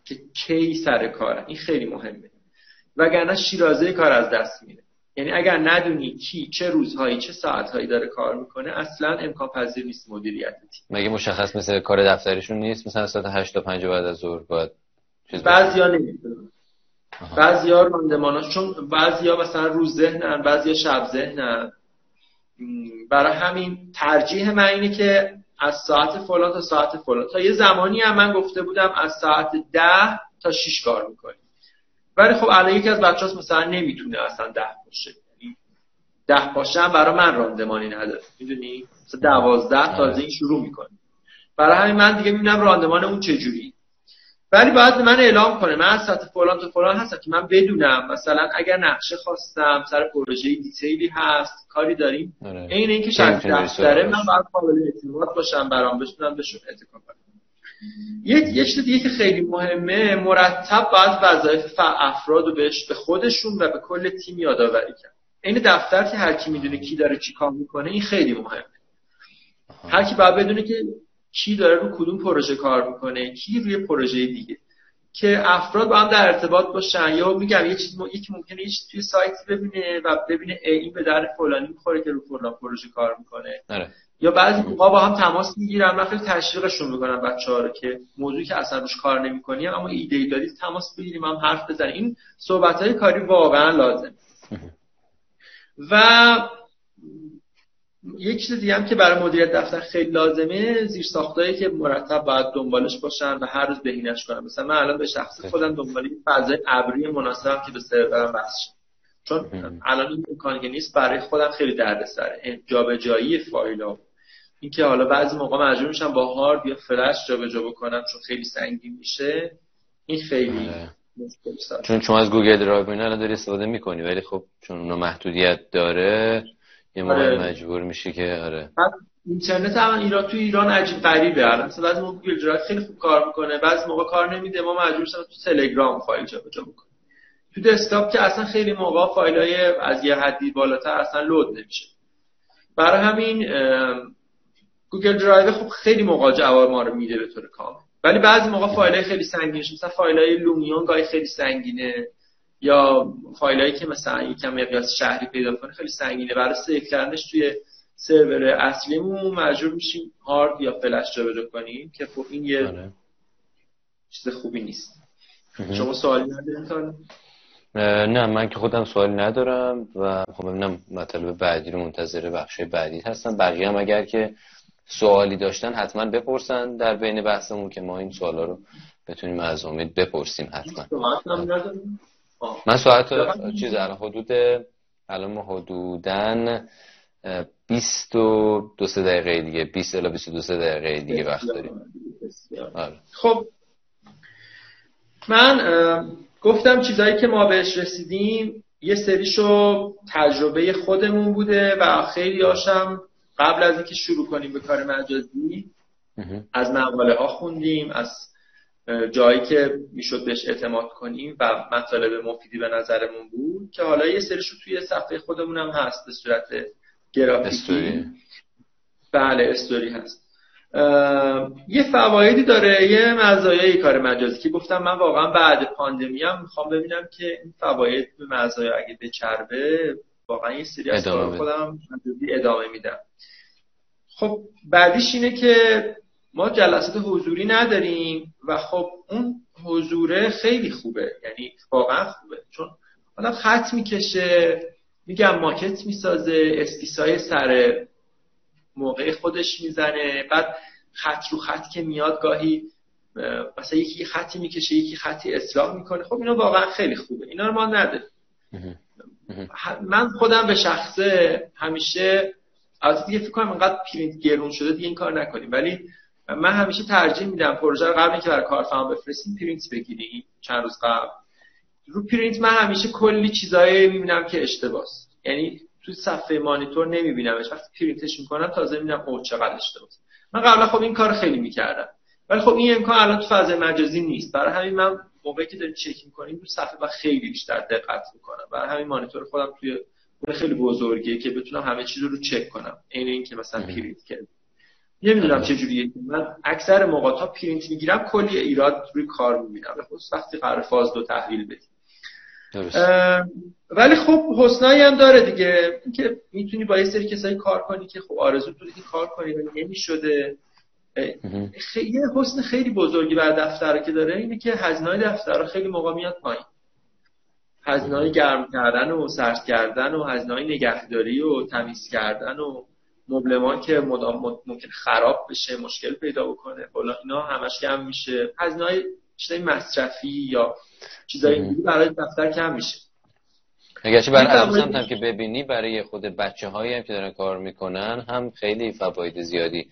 که کی سر کارن این خیلی مهمه. وگرنه شیرازه کار از دست میره. یعنی اگر ندونی کی چه روزهایی چه ساعتهایی داره کار می‌کنه اصلا امکان پذیر نیست مدیریتتی مگه مشخص مثل کار دفتریشون نیست؟ مثلا ساعت 8 تا 5 بعد از ظهر باید بعضیا نمی‌دونن. بعضیا راندماناش چون بعضیا مثلا روز ذهنن بعضیا شب ذهنن. برای همین ترجیح من اینه که از ساعت فلان تا ساعت فلان. تا یه زمانی هم من گفته بودم از ساعت ده تا 6 کار می‌کنیم. ولی خب الان یکی از بچه مثلا نمی‌تونه اصلا ده باشه. یعنی ده پاشه هم برای من راندمانی نداره. می‌دونی؟ مثلا دوازده آره. تازه این شروع می‌کنه. برای همین من دیگه می‌بینم راندمان اون چجوری ولی باید من اعلام کنه. من از سطح فلان تا فلان هستم که من بدونم. مثلا اگر نقشه خواستم سر پروژه دیتیلی هست کاری داریم. آره. این اینکه می‌تونی دفتره من باید قابل اعتماد باشم برام بتونم بهشون اعتماد کنم. یک یک چیز دیگه که خیلی مهمه مرتب باید وظایف افراد رو بهش به خودشون و به کل تیم یادآوری کرد. این دفتر که هر کی می‌دونه کی داره چی کار می‌کنه این خیلی مهمه. هر کی باید بدونه که کی داره رو کدوم پروژه کار می‌کنه کی روی پروژه دیگه. که افراد با هم در ارتباط باشن. یا میگم یه چیز م... یکی ممکنه یه چیز توی سایت ببینه و ببینه ای این به در فلانی می‌خوره که رو فلان پروژه کار می‌کنه. آره. یا بعضی موقع با هم تماس می‌گیرن. من خیلی تشویقشون می‌کنم بچه ها رو که موضوعی که اصلا روش کار نمی‌کنی اما ایده ای دارید تماس بگیریم هم حرف بزنیم. این صحبت های کاری واقعا لازم و یک چیز دیگه هم که برای مدیریت دفتر خیلی لازمه زیر ساختایی که مرتب باید دنبالش باشن و هر روز بهینش کنن. مثلا من الان به شخص خودم دنبال این فضای ابری مناسبم که به سرورم وصل چون الان این امکانی که نیست برای خودم خیلی دردسره. جابجایی فایل ها. اینکه حالا بعضی موقع مجبور میشم با هارد یا فلش جابجا بکنم چون خیلی سنگین میشه این خیلی آره. مشکل چون شما از Google Drive اینا الان داری استفاده می‌کنی ولی خب چون اونو محدودیت داره یه موقع آره. مجبور میشی که آره. اینترنت هم ایران تو ایران عجیب غریبه. الان مثلا بعضی موقع Google Drive خیلی خوب کار می‌کنه. بعضی موقع کار نمیده. ما مجبور شدیم تو تلگرام فایل جابجا بکنیم. تو دسکتاپ که اصلا خیلی موقع فایل های از یه حدی بالاتر اصلا load نمیشه. برای همین Google Drive خب خیلی موقع جواب ما رو میده به طور کامل. ولی بعضی موقع فایل های خیلی سنگینش مثلا فایل های Lumion گاهی خیلی سنگینه. یا فایل هایی که مثلا یکم مقیاس شهری پیدا کنه خیلی سنگینه برای save کردنش توی سرور اصلیمون مجبور میشیم هارد یا فلش جابجا کنیم که خب این یه آره. چیز خوبی نیست شما سوالی؟ اه، نه من که خودم سوالی ندارم و خب ببینم مطالب بعدی رو منتظر بخش بعدی هستم بقیه هم اگر که سوالی داشتن حتما بپرسن در بین بحثمون که ما این سوالا رو بتونیم از امید بپرسیم حتما؟ آه. من ساعت چیز الان حدود الان ما حدوداً اه، 20 و دو سه دقیقه دیگه 20 الی 22 سه دقیقه دیگه وقت داریم. آره خب من گفتم چیزایی که ما بهش رسیدیم یه سریشو تجربه خودمون بوده و خیلی هاشم قبل از اینکه شروع کنیم به کار مجازی. از مقاله ها خوندیم از جایی که می‌شد بهش اعتماد کنیم و مطالب مفیدی به نظرمون بود که حالا یه سریشو توی صفحه خودمون هم هست به صورت گرافیکی. استوری. بله استوری هست. یه فوایدی داره یه مزایای کار مجازی که گفتم من واقعا بعد پاندمی هم می‌خوام ببینم که این فواید به مزایا اگه بچربه واقعا یه سری از کار. خودم ادامه میدم. خب بعدیش اینه که ما جلسات حضوری نداریم و خب اون حضوره خیلی خوبه. یعنی واقعا خوبه. چون آدم خط می‌کشه میگم ماکت می‌سازه اسکیسای سر موقع خودش می‌زنه. بعد خط رو خط که میاد گاهی اه، مثلا یکی خطی می‌کشه یکی خطی اصلاح می‌کنه. خب اینا واقعا خیلی خوبه. اینا رو ما نداریم. من خودم به شخصه همیشه از دیگه فکر کنم انقدر پرینت گرون شده دیگه این کار نکنیم. ولی من همیشه ترجیح میدم پروژه رو قبل اینکه برای کارفرما بفرستیم پرینت بگیریم چند روز قبل. رو پرینت من همیشه کلی چیزایی می‌بینم که اشتباهه یعنی تو صفحه مانیتور نمیبینمش. وقتی پرینتش می‌کنم تازه می‌بینم اوه چقدر اشتباهه من قبلا خب این کار خیلی می‌کردم. ولی خب این امکان الان تو فضای مجازی نیست. برای همین من موقعی که داریم چک می‌کنیم رو صفحه و خیلی بیشتر دقت می‌کنم. برای همین مانیتور خودم توی اون خیلی بزرگیه که بتونم همه چیز رو چک کنم. عین اینکه مثلا. پرینت کرد نمی‌دونم چه جوریه من اکثر موقع تا پرینت می‌گیرم کلی ایراد روی کار می‌بینم. به خصوص وقتی قرار فاز دو تحویل بدیم ولی خب حسنایی هم داره دیگه. اینکه می‌تونی با یه سری کسایی کار کنی که خب آرزو که کار کنی ولی نمی‌شده. یه حسن خیلی بزرگی بر دفتر که داره اینه که هزینه‌های دفتر خیلی موقع میاد پایین. هزینه‌های گرم کردن و سرد کردن و هزینه‌های نگهداری و تمیز کردن و مبلمان که مدام مد- ممکن خراب بشه مشکل پیدا بکنه. فلان اینا همش کم میشه. هزینه‌های چیزای مصرفی یا چیزای. اینجوری برای دفتر کم میشه. اگرچه برای هم که ببینی برای خود بچه هایی هم که دارن کار می‌کنن هم خیلی فواید زیادی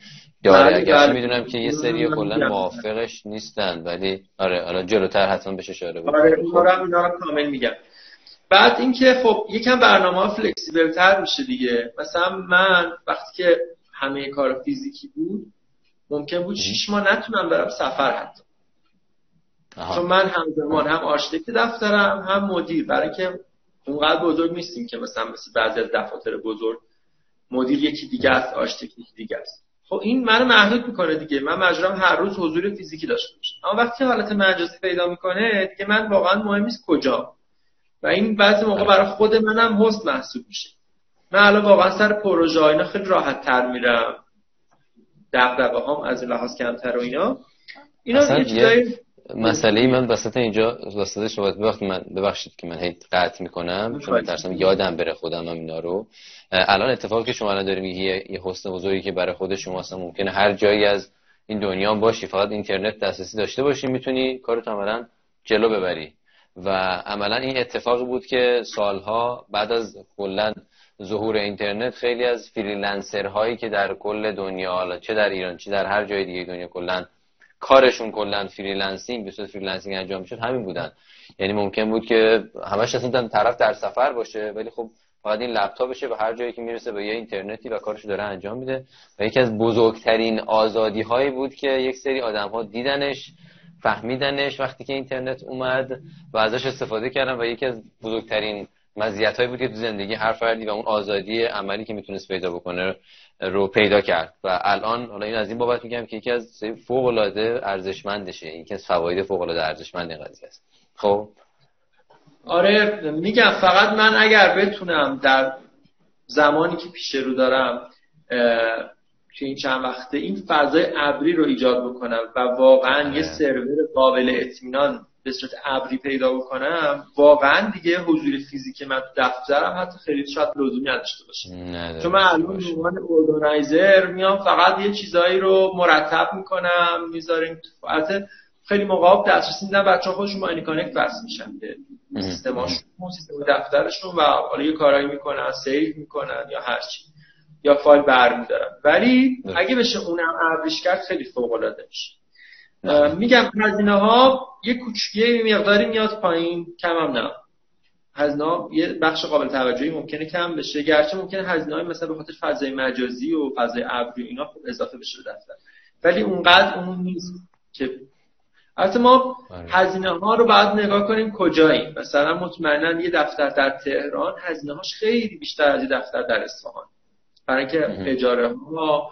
داره. بله، اگرچه بله. می‌دونم که یه سری کلا موافقش نیستن ولی آره حالا جلوتر حتما بشه اشاره آره اینا رو کامل میگم. بعد اینکه خب یکم برنامه ها فلکسیبل تر میشه دیگه. مثلا من وقتی که همه کار فیزیکی بود ممکن بود شیش ماه نتونم برم سفر حتی. چون من همزمان هم آرشیتکت دفترم هم مدیر. برای که اونقدر بزرگ نیستیم که مثلا مثل بعضی از دفاتر بزرگ مدیر یکی دیگه است آرشیتکت یکی دیگه است. خب این منو محدود می‌کنه دیگه. من مجبورم هر روز حضور فیزیکی داشته باشم. اما وقتی حالت مجازی پیدا می‌کنه دیگه من واقعا مهم نیست کجا. و این بعضی موقع برای خود منم حسن محسوب میشه. من الان واقعا سر پروژه اینا خیلی راحت تر میرم. دغدغه هم از لحاظ کمتر و اینا. اینا یه مسئله ای من وسط اینجا وسط صحبت وقت من ببخشید که من هی قطع می‌کنم چون ترسم یادم بره خودم هم اینا رو. الان اتفاقی که شما الان داریم یه یه حسن بزرگی که برای خود شما اصلا ممکنه هر جایی از این دنیا باشی فقط اینترنت دسترسی داشته باشی می‌تونی کارت عملا جلو ببری. و عملا این اتفاقی بود که سالها بعد از کلا ظهور اینترنت خیلی از freelancer هایی که در کل دنیا حالا چه در ایران چه در هر جای دیگه دنیا کلا کارشون کلا freelancing به صورت freelancing انجام می‌شد همین بودن. یعنی ممکن بود که همش اصلا طرف در سفر باشه ولی خب فقط این لپتاپشه و هر جایی که می‌رسه به یه اینترنتی و کارشو داره انجام میده. و یکی از بزرگترین آزادی هایی بود که یک سری آدم ها دیدنش فهمیدنش وقتی که اینترنت اومد و ازش استفاده کردن و یکی از بزرگترین مزیت هایی بود که تو زندگی هر فردی و اون آزادی عملی که می‌تونست پیدا بکنه رو پیدا کرد. و الان حالا این از این بابت میگم که یکی از فوق العاده ارزشمندشه. یکی از فواید فوق العاده ارزشمند این قضیه است. خب؟ آره میگم فقط من اگر بتونم در زمانی که پیش رو دارم که این چند وقته این فضای ابری رو ایجاد بکنم و واقعا یه آره. سرور قابل اطمینان به صورت ابری پیدا بکنم واقعا دیگه حضور فیزیکی من تو دفترم حتی خیلی شاید لزومی نداشته باشه. چون من الان عنوان organizer میام فقط یه چیزایی رو مرتب می‌کنم می‌ذاریم تو خیلی موقع دسترسی میدن بچه‌ها خودشون با connect وصل میشن به سیستماشون سیستم دفترشون و حالا یه کارایی می‌کنن save می‌کنن یا هر چی. یا فایل برمیدارن ولی اگه بشه اونم ابریش کرد خیلی فوق العاده میشه میگم هزینه ها یه کوچیک مقداری میاد پایین کم هم نه. هزینه یه بخش قابل توجهی ممکنه کم بشه. گرچه ممکنه هزینه های مثلا به خاطر فضای مجازی و فضای ابری اینا خوب اضافه بشه به دفتر. ولی اونقدر اون نیست که البته ما آره. هزینه ها رو باید نگاه کنیم کجایی مثلا مطمئنا یه دفتر در تهران هزینه هاش خیلی بیشتر از یه دفتر در اصفهان. برای اینکه اجاره ها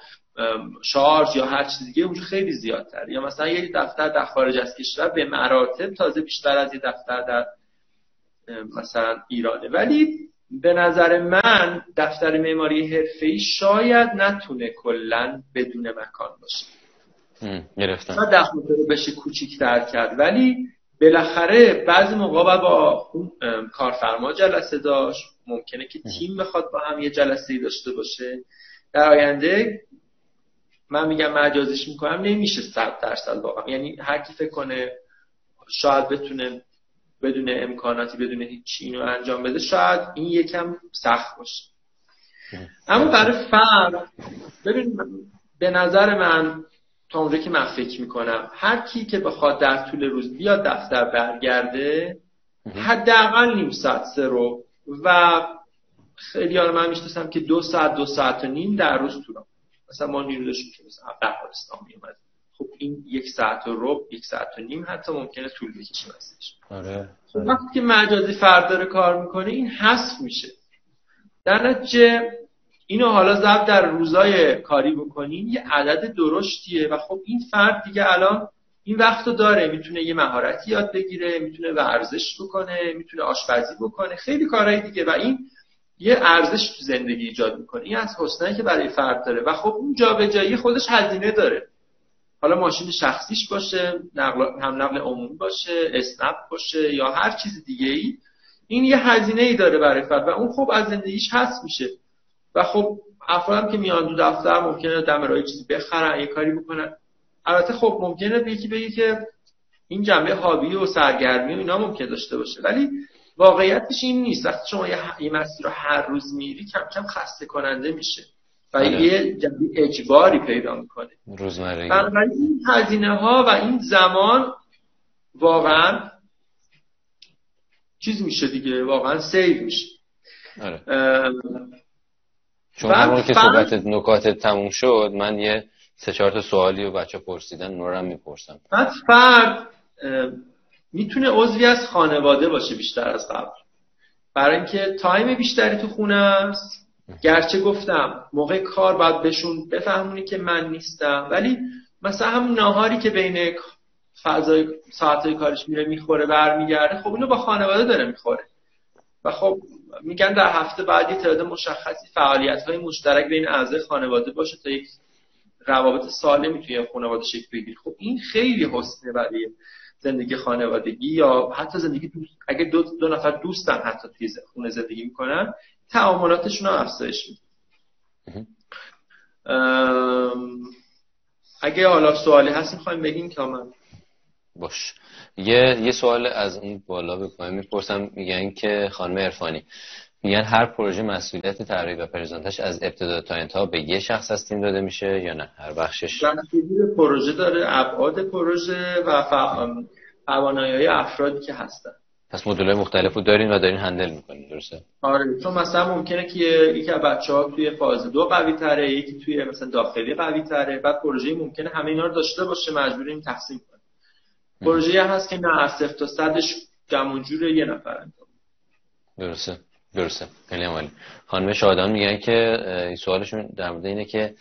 شارژ یا هر چیز دیگه اونجا خیلی زیادتر یا مثلا یه دفتر در خارج از کشور به مراتب تازه بیشتر از یه دفتر در مثلا ایرانه. ولی به نظر من دفتر معماری حرفه‌ای شاید نتونه کلا بدون مکان باشه. گرفتم. دفتر بشه کوچیک‌تر کرد. ولی بالاخره بعضی موقع با اون کارفرما جلسه داشت. ممکنه که تیم بخواد با هم یه جلسه داشته باشه. در آینده من میگم مجازش می‌کنم نمیشه صد درصد واقعا. یعنی هر کی فکر کنه شاید بتونه بدون امکاناتی بدون هیچ اینو انجام بده شاید این یکم سخت باشه. اما برای فرد ببین به نظر من تا اونجا که من فکر می‌کنم هر کی که بخواد در طول روز بیاد دفتر برگرده حداقل نیم ساعت سه رو و خیلی ها من می‌شناسم که دو ساعت دو ساعت و نیم در روز طول مثلا ما نیرو داشتیم که مثلا بهارستان میومد خب این یک ساعت و رب یک ساعت و نیم حتی ممکنه طول بکشه آره. خب وقتی که مجازی فرد داره کار می‌کنه این حذف میشه. در نتیجه اینو حالا ضبط در روزای کاری بکنین یه عدد درشتیه و خب این فرد دیگه الان این وقت داره می‌تونه یه مهارتی یاد بگیره می‌تونه ورزش بکنه می‌تونه آشپزی بکنه خیلی کارهای دیگه. و این یه ارزش تو زندگی ایجاد می‌کنه. این از حسنایی که برای فرد داره. و خب اون جابجایی خودش هزینه داره. حالا ماشین شخصیش باشه نقل هم نقل عمومی باشه اسنپ باشه یا هر چیز دیگه ای این یه هزینه ای داره برای فرد و اون خب از زندگیش هست میشه. و خب افرادم که میان دو دفتر ممکنه دم چیزی بخرن یه کاری بکنن. البته خب ممکنه یکی بگی که این جنبه هابی و سرگرمی و اینا ممکن داشته باشه ولی واقعیتش این نیست وقتی شما یه مسیر رو هر روز میری کم کم خسته کننده میشه و بله. یه اجباری پیدا می‌کنه روزمره بنابراین این هزینه ها و این زمان واقعا چیز میشه دیگه واقعا سیو میشه آره. چون همون که صحبت نکات تموم شد من یه سه چهار تا سوالی و بچه پرسیدن نورم می‌پرسم. بعد فرد می‌تونه عضوی از خانواده باشه بیشتر از قبل. برای اینکه تایم بیشتری تو خونه است. گرچه گفتم موقع کار باید بهشون بفهمونی که من نیستم. ولی مثلا هم ناهاری که بین فضای ساعتهای کارش میره می‌خوره برمیگرده خب اینو با خانواده داره می‌خوره. و خب میگن در هفته بعد یه تعداد مشخصی فعالیت های مشترک بین اعضای خانواده باشه تا یک روابط سالمی توی خانواده شکل بگیره خب این خیلی حسنه برای زندگی خانوادگی یا حتی زندگی دوست. اگه دو, دو نفر دوستن حتی توی خونه زندگی می‌کنن تعاملاتشون رو افزایش میده. اگه حالا سوالی هست می‌خوایم بگیم که من باش. یه یه سوال از اون بالا بکنم می‌پرسم. میگن که خانم عرفانی میگن هر پروژه مسئولیت طراحی و پرزنتش از ابتدا تا انتها به یه شخص از تیم داده میشه یا نه؟ هر بخشش. پروژه داره ابعاد پروژه و توانایی افرادی که هستن. پس مدل مختلف رو دارین و دارین هندل می‌کنین درسته؟ آره چون مثلا ممکنه که یکی از بچه ها توی فاز دو قوی تره یکی توی مثلا داخلی قوی تره بعد پروژه ممکنه همه اینا رو داشته باشه مجبوریم تقسیم کنیم. پروژه هست که نه از تا صدش گمونجور یه نفر انجام درسته. درسته. خیلی عالی. خانم شادان میگن که سوالشون در مورد اینه که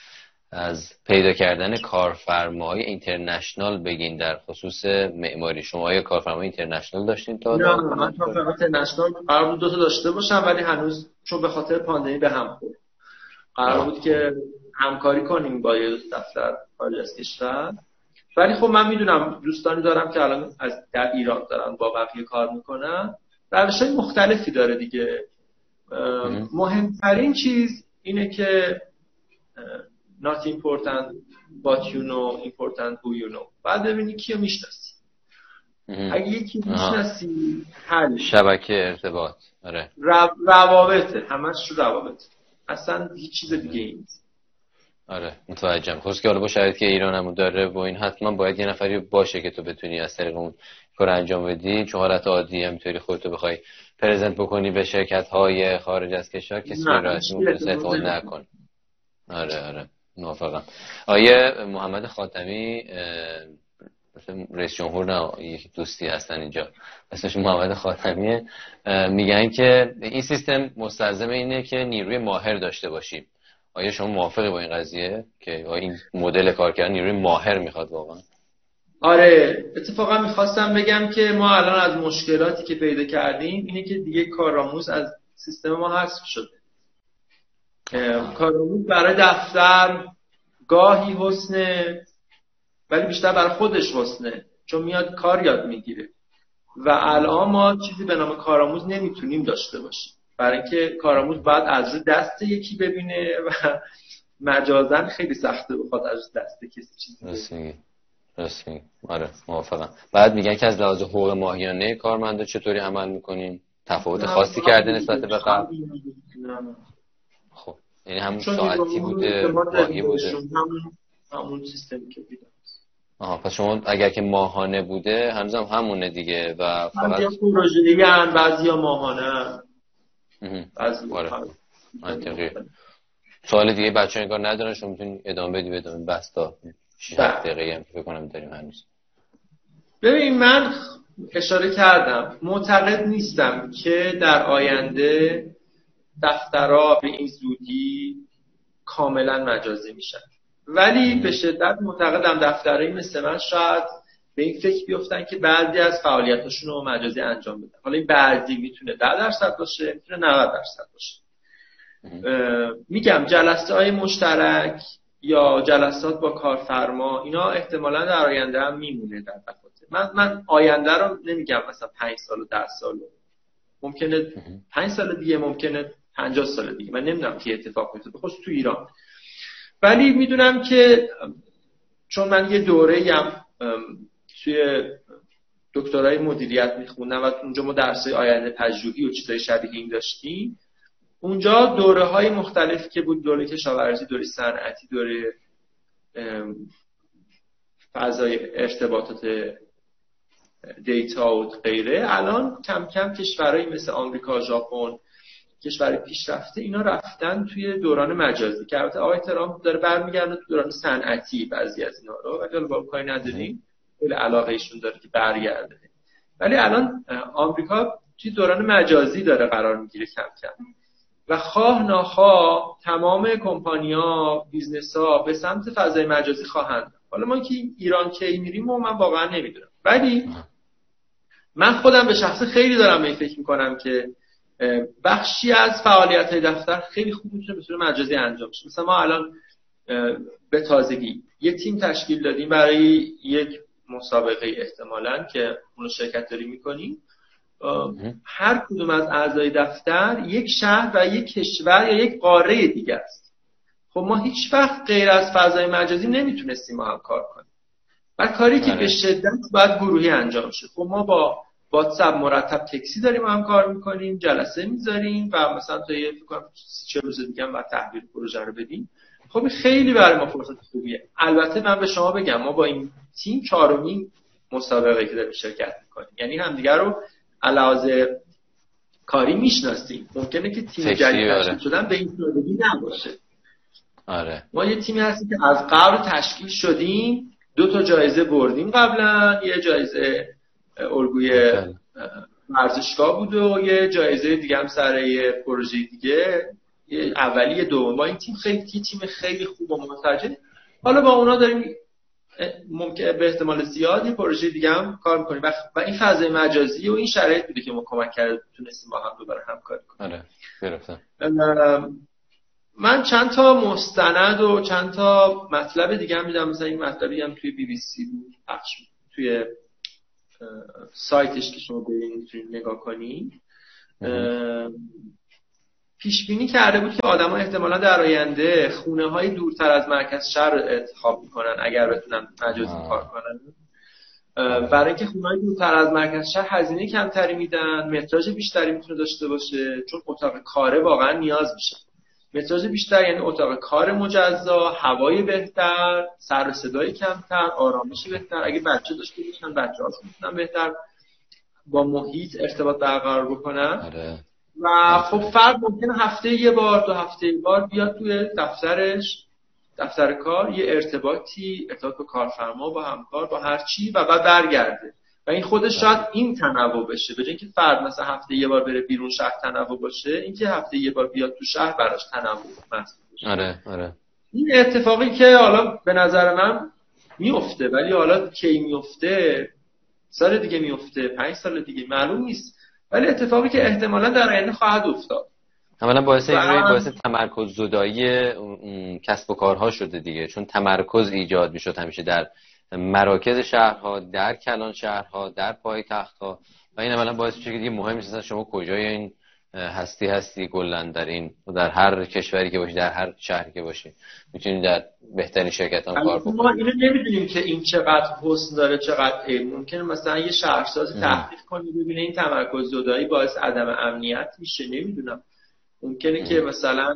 از پیدا کردن کارفرمای اینترنشنال بگین در خصوص معماری. شما آیا کارفرمای اینترنشنال داشتین تا نه من کارفرمای اینترنشنال قرار بود دو تا داشته باشم ولی هنوز چون به خاطر پاندمی به هم خورد. قرار بود که همکاری کنیم با یه دفتر خارج از کشور. ولی خب من می‌دونم دوستانی دارم که الان از در ایران دارن با بقیه کار می‌کنن. روش های مختلفی داره دیگه. مهمترین چیز اینه که not important but you know important who you know. بعد ببینی کیو می‌شناسی. اگه یکی می‌شناسی حل شبکه ارتباط. آره. روابطه. همش روابط اصلا هیچ چیز دیگه این آره. متوجهم. خصوص که حالا با شرایطی که ایران هم داره و این حتما باید یه نفری باشه که تو بتونی از طریق اون کار انجام بدی چون حالت عادی همینطوری خودتو بخوای پرزنت بکنی به شرکت های خارج از کشور کسی راحتی ممکنه اعتماد نکن. آره آره. موافقم. آیه محمد خاتمی رئیس جمهور نه یک دوستی هستن اینجا. اسمش محمد خاتمیه. میگن که این سیستم مستلزم اینه که نیروی ماهر داشته باشیم. آیا شما موافقی با این قضیه؟ که این مدل کار کردن نیروی ماهر می‌خواد واقعا. آره اتفاقا می‌خواستم بگم که ما الان از مشکلاتی که پیدا کردیم اینه که دیگه کارآموز از سیستم ما حذف شده. کارآموز برای دفتر گاهی حسنه ولی بیشتر برای خودش حسنه چون میاد کار یاد می‌گیره. و الان ما چیزی به نام کارآموز نمی‌تونیم داشته باشیم. برای اینکه کارآموز باید از دست یکی ببینه و مجازن خیلی سخته بخواد از دست کسی چیزی رسمی آره موافقم. بعد میگن که از لحاظ حقوق ماهیانه کارمندا چطوری عمل می‌کنیم؟ تفاوت خاصی کرده نسبت به قبل؟ خب یعنی همون ساعتی بوده ماهی بوده. همون سیستمی که آها پس شما اگر که ماهانه بوده هنوز هم همونه دیگه و فقط پروژه دیگه هم بعضی ماهانه بعضی آره. منطقی سوال دیگه بچه انگار ندارن شما می‌تونید ادامه بدی بدون بس تا. 6 بله. دقیقه هم که بکنم داریم هنوز. ببین من اشاره کردم. معتقد نیستم که در آینده دفترها به این زودی کاملا مجازی میشن. ولی به شدت معتقدم دفترهایی مثل من شاید به این فکر بیفتن که بعضی از فعالیتاشون رو مجازی انجام بدن. حالا این بعضی می‌تونه 10 درصد باشه می‌تونه 90 درصد باشه. میگم جلسه های مشترک یا جلسات با کارفرما اینا احتمالا در آینده هم میمونه در دفاتر. من من آینده رو نمیگم مثلا 5 سال و 10 سال ممکنه 5 سال دیگه ممکنه 50 سال دیگه. من نمی‌دونم که اتفاق میفته بخصوص تو ایران. ولی می‌دونم که چون من یه دوره هم توی دکترای مدیریت میخوندم و اونجا ما درسای آینده پژوهی و چیزای شبیه این داشتیم اونجا دوره های مختلفی که بود دوره کشاورزی دوره صنعتی دوره فضای ارتباطات دیتا و غیره. الان کم کم کشورهایی مثل آمریکا ژاپن کشور پیشرفته اینا رفتن توی دوران مجازی که البته آقای ترامپ داره برمیگرده تو دوران صنعتی بعضی از اینا رو. ولی با کاری نداریم. خیلی علاقه ایشون داره که برگرده. ولی الان آمریکا توی دوران مجازی داره قرار می‌گیره کم کم. و خواه ناخواه تمام کمپانیا business ها به سمت فضای مجازی خواهند. حالا ما که ایران کی میریم و من واقعا نمی‌دونم. ولی من خودم به شخص خیلی دارم به فکر می‌کنم که بخشی از فعالیت های دفتر خیلی خوب می‌تونه به صورت مجازی انجام شه مثلا ما الان به تازگی یه تیم تشکیل دادیم برای یک مسابقه احتمالا که اونو شرکت داری می‌کنیم. هر کدوم از اعضای دفتر یک شهر و یک کشور یا یک قاره دیگه است. خب ما هیچ وقت غیر از فضای مجازی نمی‌تونستیم ما هم کار کنیم. و کاری که به بله. شدت باید گروهی انجام شد خب ما با واتساپ مرتب تکسی داریم هم کار می‌کنیم جلسه می‌ذاریم و مثلا تا یه فکر چه روز دیگه و تحویل پروژه رو بدیم. خب خیلی برای ما فرصت خوبیه. البته من به شما بگم ما با این تیم چهارمین مسابقه که داریم شرکت می‌کنیم. یعنی همدیگه رو علاوه کاری می‌شناسیم. ممکنه که تیم جدید آره. شدن به این سادگی نباشه. آره. ما یه تیمی هستیم که از قبل تشکیل شدیم. دو تا جایزه بردیم قبلا. یه جایزه الگوی ورزشگاه بود و یه جایزه دیگه هم سر یه پروژه دیگه. یه اولی دوم. ما این تیم خیلی تیم خیلی خوب و حالا با اونا داریم ممکن به احتمال زیادی پروژه دیگه هم کار می‌کنیم. و این فضای مجازی و این شرایط بوده که ما کمک کرده تونستیم با هم دوباره همکاری کنیم. آره من چند تا مستند و چند تا مطلب دیگه هم میدم. مثلا این مطلبی هم توی بی بی سی بود توی سایتش که شما می‌تونید نگاه کنید. پیش بینی کرده بود که آدما احتمالا در آینده خونه های دورتر از مرکز شهر رو انتخاب می‌کنن اگر بتونن مجازی کار کنن. برای اینکه خونه های دورتر از مرکز شهر هزینه کمتری میدن متراژ بیشتری می‌تونه داشته باشه چون اتاق کاره واقعا نیاز میشه متراژ بیشتر یعنی اتاق کار مجزا هوای بهتر سر صدای کمتر آرامشی بهتر. اگه بچه داشته باشن بچه می‌تونن بهتر با محیط ارتباط برقرار بکنن. آره. و خب فرد ممکن هفته یه بار دو هفته یه بار بیاد توی دفترش دفتر کار یه ارتباطی ارتباط با کارفرما با همکار با هر چی و بعد برگرده. و این خودش شاید این تنوع بشه. به اینکه فرد مثلا هفته یه بار بره بیرون شهر تنوع باشه اینکه هفته یه بار بیاد تو شهر براش تنوع محسوب آره آره. این اتفاقی که حالا به نظر من میفته ولی حالا کی میفته؟ سال دیگه میفته پنج سال دیگه. معلوم نیست. ولی اتفاقی که احتمالا در آینده خواهد افتاد. اولا باعث باعث تمرکز زدایی کسب و کارها شده دیگه. چون تمرکز ایجاد می‌شد همیشه در مراکز شهرها در کلان شهرها در پایتختها. و این اولا باعث میشه که دیگه مهم نیست شما کجای این هستی هستی کلا در این در هر کشوری که باشی در هر شهری که باشی می‌تونید در بهترین شرکت هم کار ما اینو نمی‌دونیم که این چقدر حسن داره چقدر عیب. ممکنه مثلا یه شهرساز تحقیق کنی ببینه این تمرکز زدایی باعث عدم امنیت میشه. نمی‌دونم. ممکنه که مثلا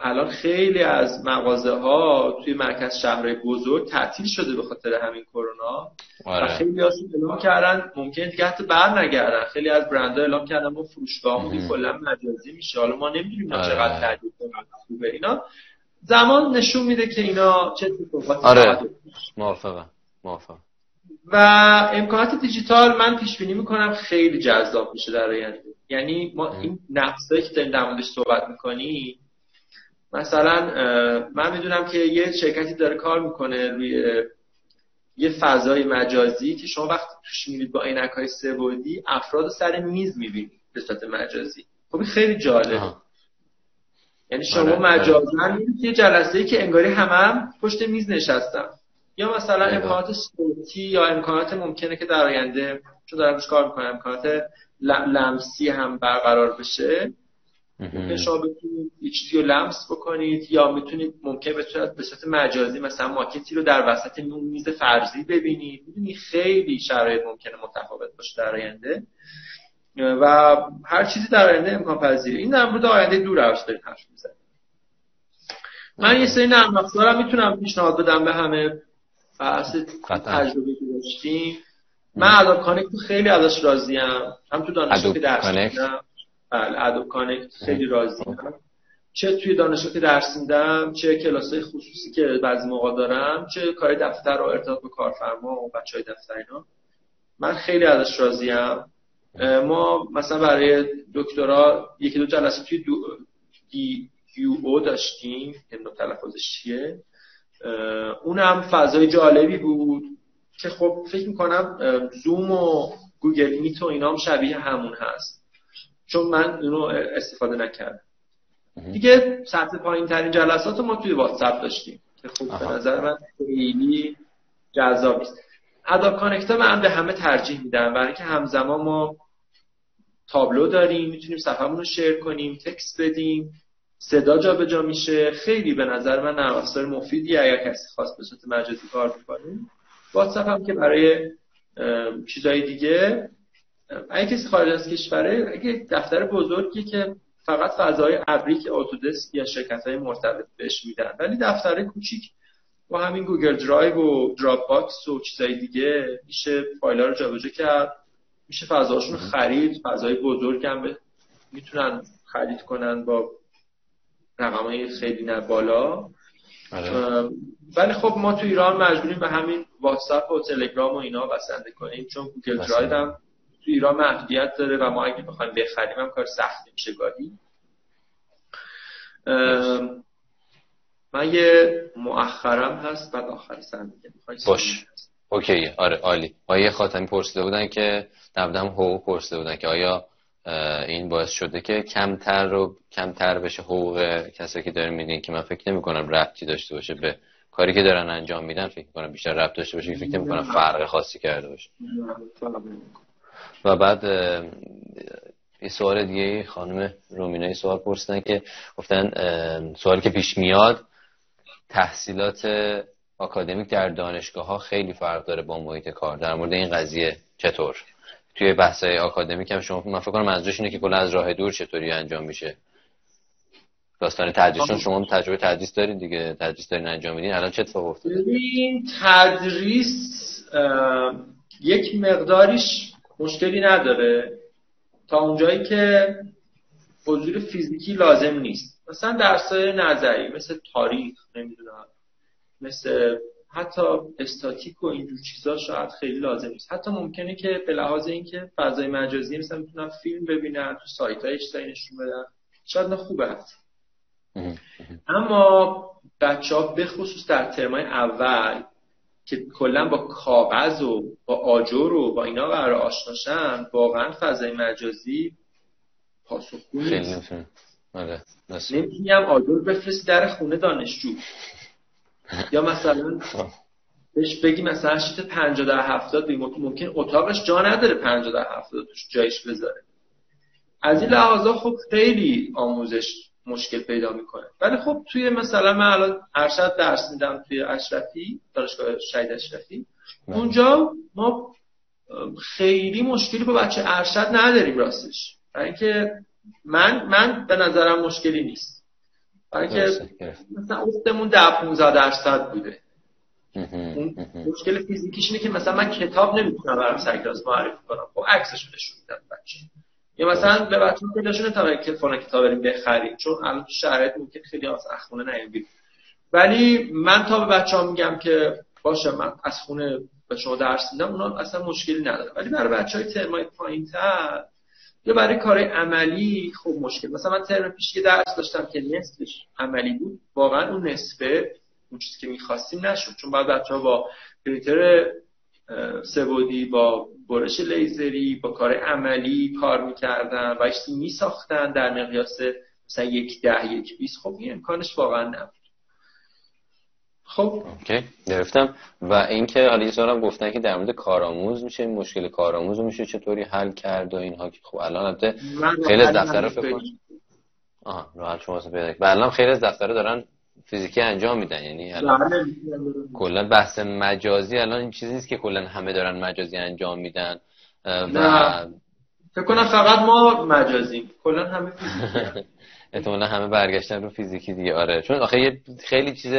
الان خیلی از مغازه ها توی مرکز شهرهای بزرگ تعطیل شده به خاطر همین کرونا. آره. و خیلی هاشون اعلام کردن ممکن دیگه حتی بر نگردن. خیلی از برندها اعلام کردن ما فروشگاهمون کلا مجازی میشه. حالا ما نمی‌دونیم آره. چقدر تعدیل خوبه. اینا زمان نشون میده که اینا چه اتفاقاتی آره. موافقم. موافقم. و امکانات دیجیتال من پیش بینی می‌کنم خیلی جذاب میشه در آینده. یعنی ما این نقصایی که داریم در موردش صحبت می‌کنیم مثلا من می‌دونم که یه شرکتی داره کار می‌کنه روی یه فضای مجازی که شما وقتی توش می‌بینید با عینک های سه‌بعدی افراد سر میز می‌بینید به صورت مجازی. خب خیلی جالب یعنی شما آره. مجازا می‌بینید یه جلسه ای که انگاری همه هم پشت میز نشستن. یا مثلا امکانات صوتی یا امکانات ممکنه که در آینده چون دارم کار می‌کنم امکانات لمسی هم برقرار بشه. شما بتونید یه چیزی رو لمس بکنید یا می‌تونید ممکن بتونید به صورت مجازی مثلا ماکتی رو در وسط میز فرضی ببینید. می‌دونی خیلی شرایط ممکنه متفاوت باشه در آینده. و هر چیزی در آینده امکان پذیره. این در مورد آینده دور روش داریم حرف می‌زنیم من یه سری نرم افزارم می‌تونم پیشنهاد بدم به همه. بحث تجربه که داشتیم. من Adobe Connect خیلی ازش راضیم. هم تو دانشگاه که درس بله Adobe Connect خیلی راضیم. چه توی دانشگاه که درس میدم چه کلاس های خصوصی که بعضی موقع دارم چه کار دفتر و ارتباط به کارفرما و بچه های دفتر اینا. من خیلی ازش راضیم. ما مثلا برای دکترا یکی دو جلسه توی دو دی یو او داشتیم. نمی‌دونم تلفظش چیه؟ اونم فضای جالبی بود که خب فکر می‌کنم زوم و گوگل میت و اینا هم شبیه همون هست. چون من اونو استفاده نکردم. دیگه سطح پایین ترین جلسات ما توی واتساپ داشتیم. که خب به نظر من خیلی جذاب است اداب کانکتا من به همه ترجیح میدم. برای اینکه همزمان ما تابلو داریم می‌تونیم صفحمون رو شیر کنیم تکست بدیم. صدا جابجا جا میشه. خیلی به نظر من نرم افزار مفیدی اگر کسی خواست به صورت مجازی کار بکنه. واتساپ هم که برای چیزای دیگه. اگه کسی خارج از کشوره اگه دفتر بزرگی که فقط فضای ابری که اتودسک یا شرکت های مرتبط بهش میدن. ولی دفتر کوچیک با همین Google Drive و Dropbox و چیزای دیگه میشه فایل رو جابجا کرد. میشه فضاشون خرید. فضای بزرگ هم می‌تونن خرید کنن با رقمای خیلی نه بالا. آره. ولی خب ما تو ایران مجبوریم به همین واتساپ و تلگرام و اینا بسنده کنیم چون Google Drive هم تو ایران محدودیت داره و ما اگه بخوایم بخریم هم کار سختی میشه گاهی من یه مؤخرم هست بعد آخر سن باش. اوکی آره عالی. آیه خاتمی پرسیده بودن که نبدم هو پرسیده بودن که آیا این باعث شده که کمتر رو کمتر بشه حقوق کسایی که دارن میدین که من فکر نمی کنم ربطی داشته باشه به کاری که دارن انجام میدن فکر کنم بیشتر ربط داشته باشه فکر نمی کنم فرق خاصی کرده باشه. و بعد یه سوال دیگه خانم رومینایی سوال پرسیدن که گفتن سوالی که پیش میاد تحصیلات آکادمیک در دانشگاه ها خیلی فرق داره با محیط کار. در مورد این قضیه چطور؟ توی بحث آکادمیک هم شما من فکر کنم منظورش اینه که کلا از راه دور چطوری انجام میشه. داستان تدریسشون شما تجربه تدریس دارید دیگه تدریس دارین انجام میدین. الان چه اتفاق افتاده؟ ببین تدریس یک مقداریش مشکلی نداره. تا اونجایی که حضور فیزیکی لازم نیست. مثلا درس نظری مثل تاریخ نمی‌دونم مثل حتی استاتیک و اینجور چیزا شاید خیلی لازم نیست. حتی ممکنه که به لحاظ اینکه فضای مجازی مثلا می‌تونن فیلم ببینن تو سایت های اجتماعی نشون بدن شاید خوبه هست اما بچه ها به خصوص در ترمای اول که کلا با کاغذ و با آجر و با اینا قرار آشناشن واقعا فضای مجازی پاسخگو نیست. آره، نمی‌تونی هم آجر بفرست در خونه دانشجو. یا مثلا بهش بگی مثلا شیت 50 در 70 ممکن اتاقش جا نداره 50 در 70 توش جایش بذاره. از این لحاظا خب خیلی آموزش مشکل پیدا می‌کنه. ولی خب توی مثلا من الان ارشد درس میدم توی اشرفی دانشگاه شهید اشرفی. اونجا ما خیلی مشکلی با بچه ارشد نداریم راستش. برای اینکه من من به نظرم مشکلی نیست. برای که مثلا افتمون ده 15 درصد بوده. مشکل فیزیکیش اینه که مثلا من کتاب نمی‌تونم برام سر کلاس معرفی کنم. خب عکسش نشون میدم بچه یا مثلا به بچه پیداشون تا که فلان کتاب بریم بخریم چون الان تو شرایط ممکن خیلی از خونه نیومدیم. ولی من تا به بچه ها میگم که باشه من از خونه به شما درس میدم اونا اصلا مشکلی نداره. ولی برای بچه های ترمای پایین تر یا برای کار عملی خب مشکل. مثلا من ترم پیش که درس داشتم که نصفش عملی بود. واقعا اون نصفه اون چیزی که می‌خواستیم نشد. چون بعد بچه ها با پرینتر سبودی با برش لیزری با کار عملی کار می‌کردن و می میساختن در مقیاس مثلا یک ده یک بیس خب این امکانش واقعا نبود. خب. اوکی گرفتم. و اینکه حالا یه هم گفتن که در مورد کارآموز میشه این مشکل کارآموز میشه چطوری حل کرد و اینها که خب الان البته خیلی از دفتر فکر آها راه شما پیدا الان خیلی از دفتره دارن فیزیکی انجام میدن یعنی الان بله. کلا بحث مجازی الان این چیزی نیست که کلا همه دارن مجازی انجام میدن و. فکر کنم فقط ما مجازیم. کلا همه فیزیکی [laughs] احتمالا همه برگشتن رو فیزیکی دیگه. آره. چون آخه یه خیلی چیز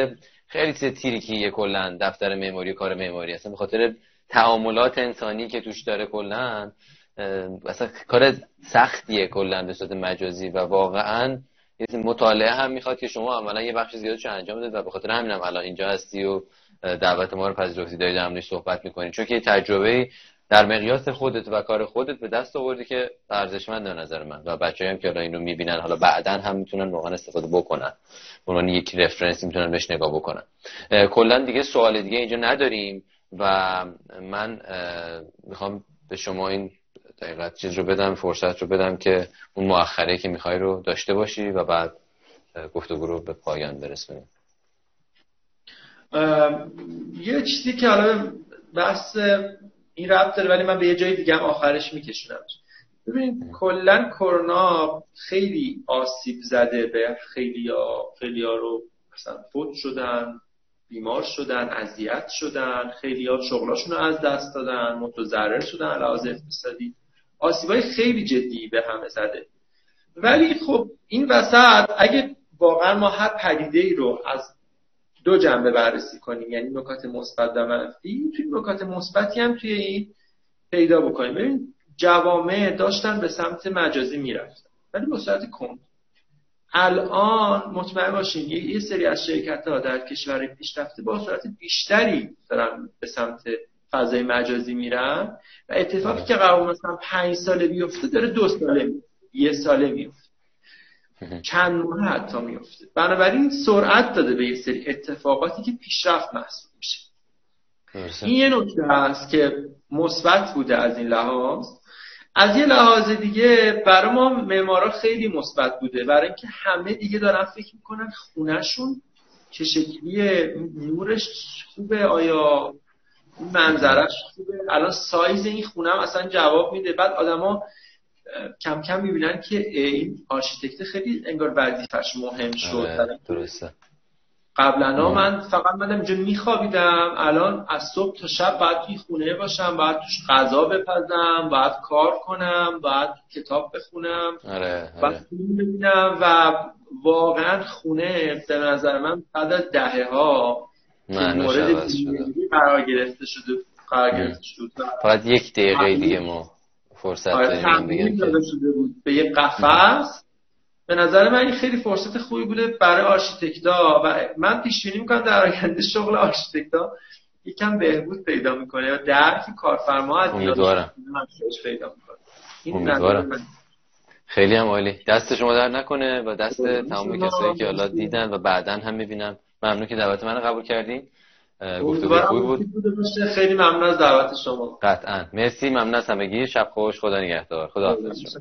خیلی چیز تیریکیه کلا دفتر معماری کار معماری. اصلا به خاطر تعاملات انسانی که توش داره کلا اصلا کار سختیه کلا به صورت مجازی و واقعا مطالعه هم می‌خواد که شما عملا یه بخش زیادش انجام بدید و به خاطر همینم الان اینجا هستی و دعوت ما رو پذیرفتی دارید در صحبت می‌کنید. چون که تجربه در مقیاس خودت و کار خودت به دست آوردی که ارزشمند به نظر من. و بچه‌ای هم که الان اینو می‌بینن حالا بعدا هم می‌تونن واقعا استفاده بکنن. به عنوان یک رفرنس می‌تونن بهش نگاه بکنن. کلا دیگه سوال دیگه اینجا نداریم و من می‌خوام به شما این دقیقت چیز رو بدم فرصت رو بدم که اون مؤخره که می‌خوای رو داشته باشی و بعد گفتگو رو به پایان برسونیم. یه چیزی که حالا بحث این ربط داره ولی من به یه جای دیگه هم آخرش میکشونم. ببینید کلا کرونا خیلی آسیب زده به خیلی ها خیلی ها رو مثلا فوت شدن بیمار شدن اذیت شدن خیلی ها شغلاشون رو از دست دادن متضرر شدن لحاظ اقتصادی. آسیبای خیلی جدی به همه زده. ولی خب این وسط اگه واقعا ما هر پدیده ای رو از دو جنبه بررسی کنیم یعنی نکات مثبت و منفی توی نکات مثبتی هم توی این پیدا بکنیم. ببین جوامع داشتن به سمت مجازی می‌رفتن ولی به صورت کند. الان مطمئن باشین یه سری از شرکت ها در کشور پیشرفته با صورت بیشتری دارن به سمت فضای مجازی میرن و اتفاقی که قرار مثلا پنج ساله بیفته داره دو ساله یه ساله میفته. چند ماه حتی میفته. بنابراین سرعت داده به یه سری اتفاقاتی که پیشرفت محسوب میشه. این یه نکته هست که مثبت بوده از این لحاظ. از یه لحاظ دیگه برای ما معمارا خیلی مثبت بوده. برای اینکه همه دیگه دارن فکر می‌کنن خونهشون چه شکلیه نورش خوبه آیا منظرش خوبه. الان سایز این خونه هم اصلا جواب میده. بعد آدما کم کم می‌بینن که این آرشیتکت خیلی انگار وظیفش مهم شد. آره، درسته. قبلا من فقط من اینجا میخوابیدم. الان از صبح تا شب باید توی خونه باشم باید توش غذا بپزم باید کار کنم باید کتاب بخونم. آره, آره. ببینم و واقعا خونه به نظر من بعد از دهه ها مورد قرار گرفته شده قرار گرفته شد فقط یک دقیقه دیگه ما فرصت آره داده شده بود به یه قفس. به نظر من این خیلی فرصت خوبی بوده برای آرشیتکتا و من پیش بینی می‌کنم در آینده شغل آرشیتکتا یکم بهبود پیدا می‌کنه یا درک کارفرما از امیدوارم. پیدا می‌کنه خیلی هم عالی. دست شما در نکنه و دست تمام کسایی که حالا دیدن و بعدا هم می‌بینم ممنون که دعوت من قبول کردین گفتگو خوبی بود. خیلی ممنون از دعوت شما. قطعا. مرسی. ممنون از همگی. شب خوش. خدا نگهدار. خدا حافظ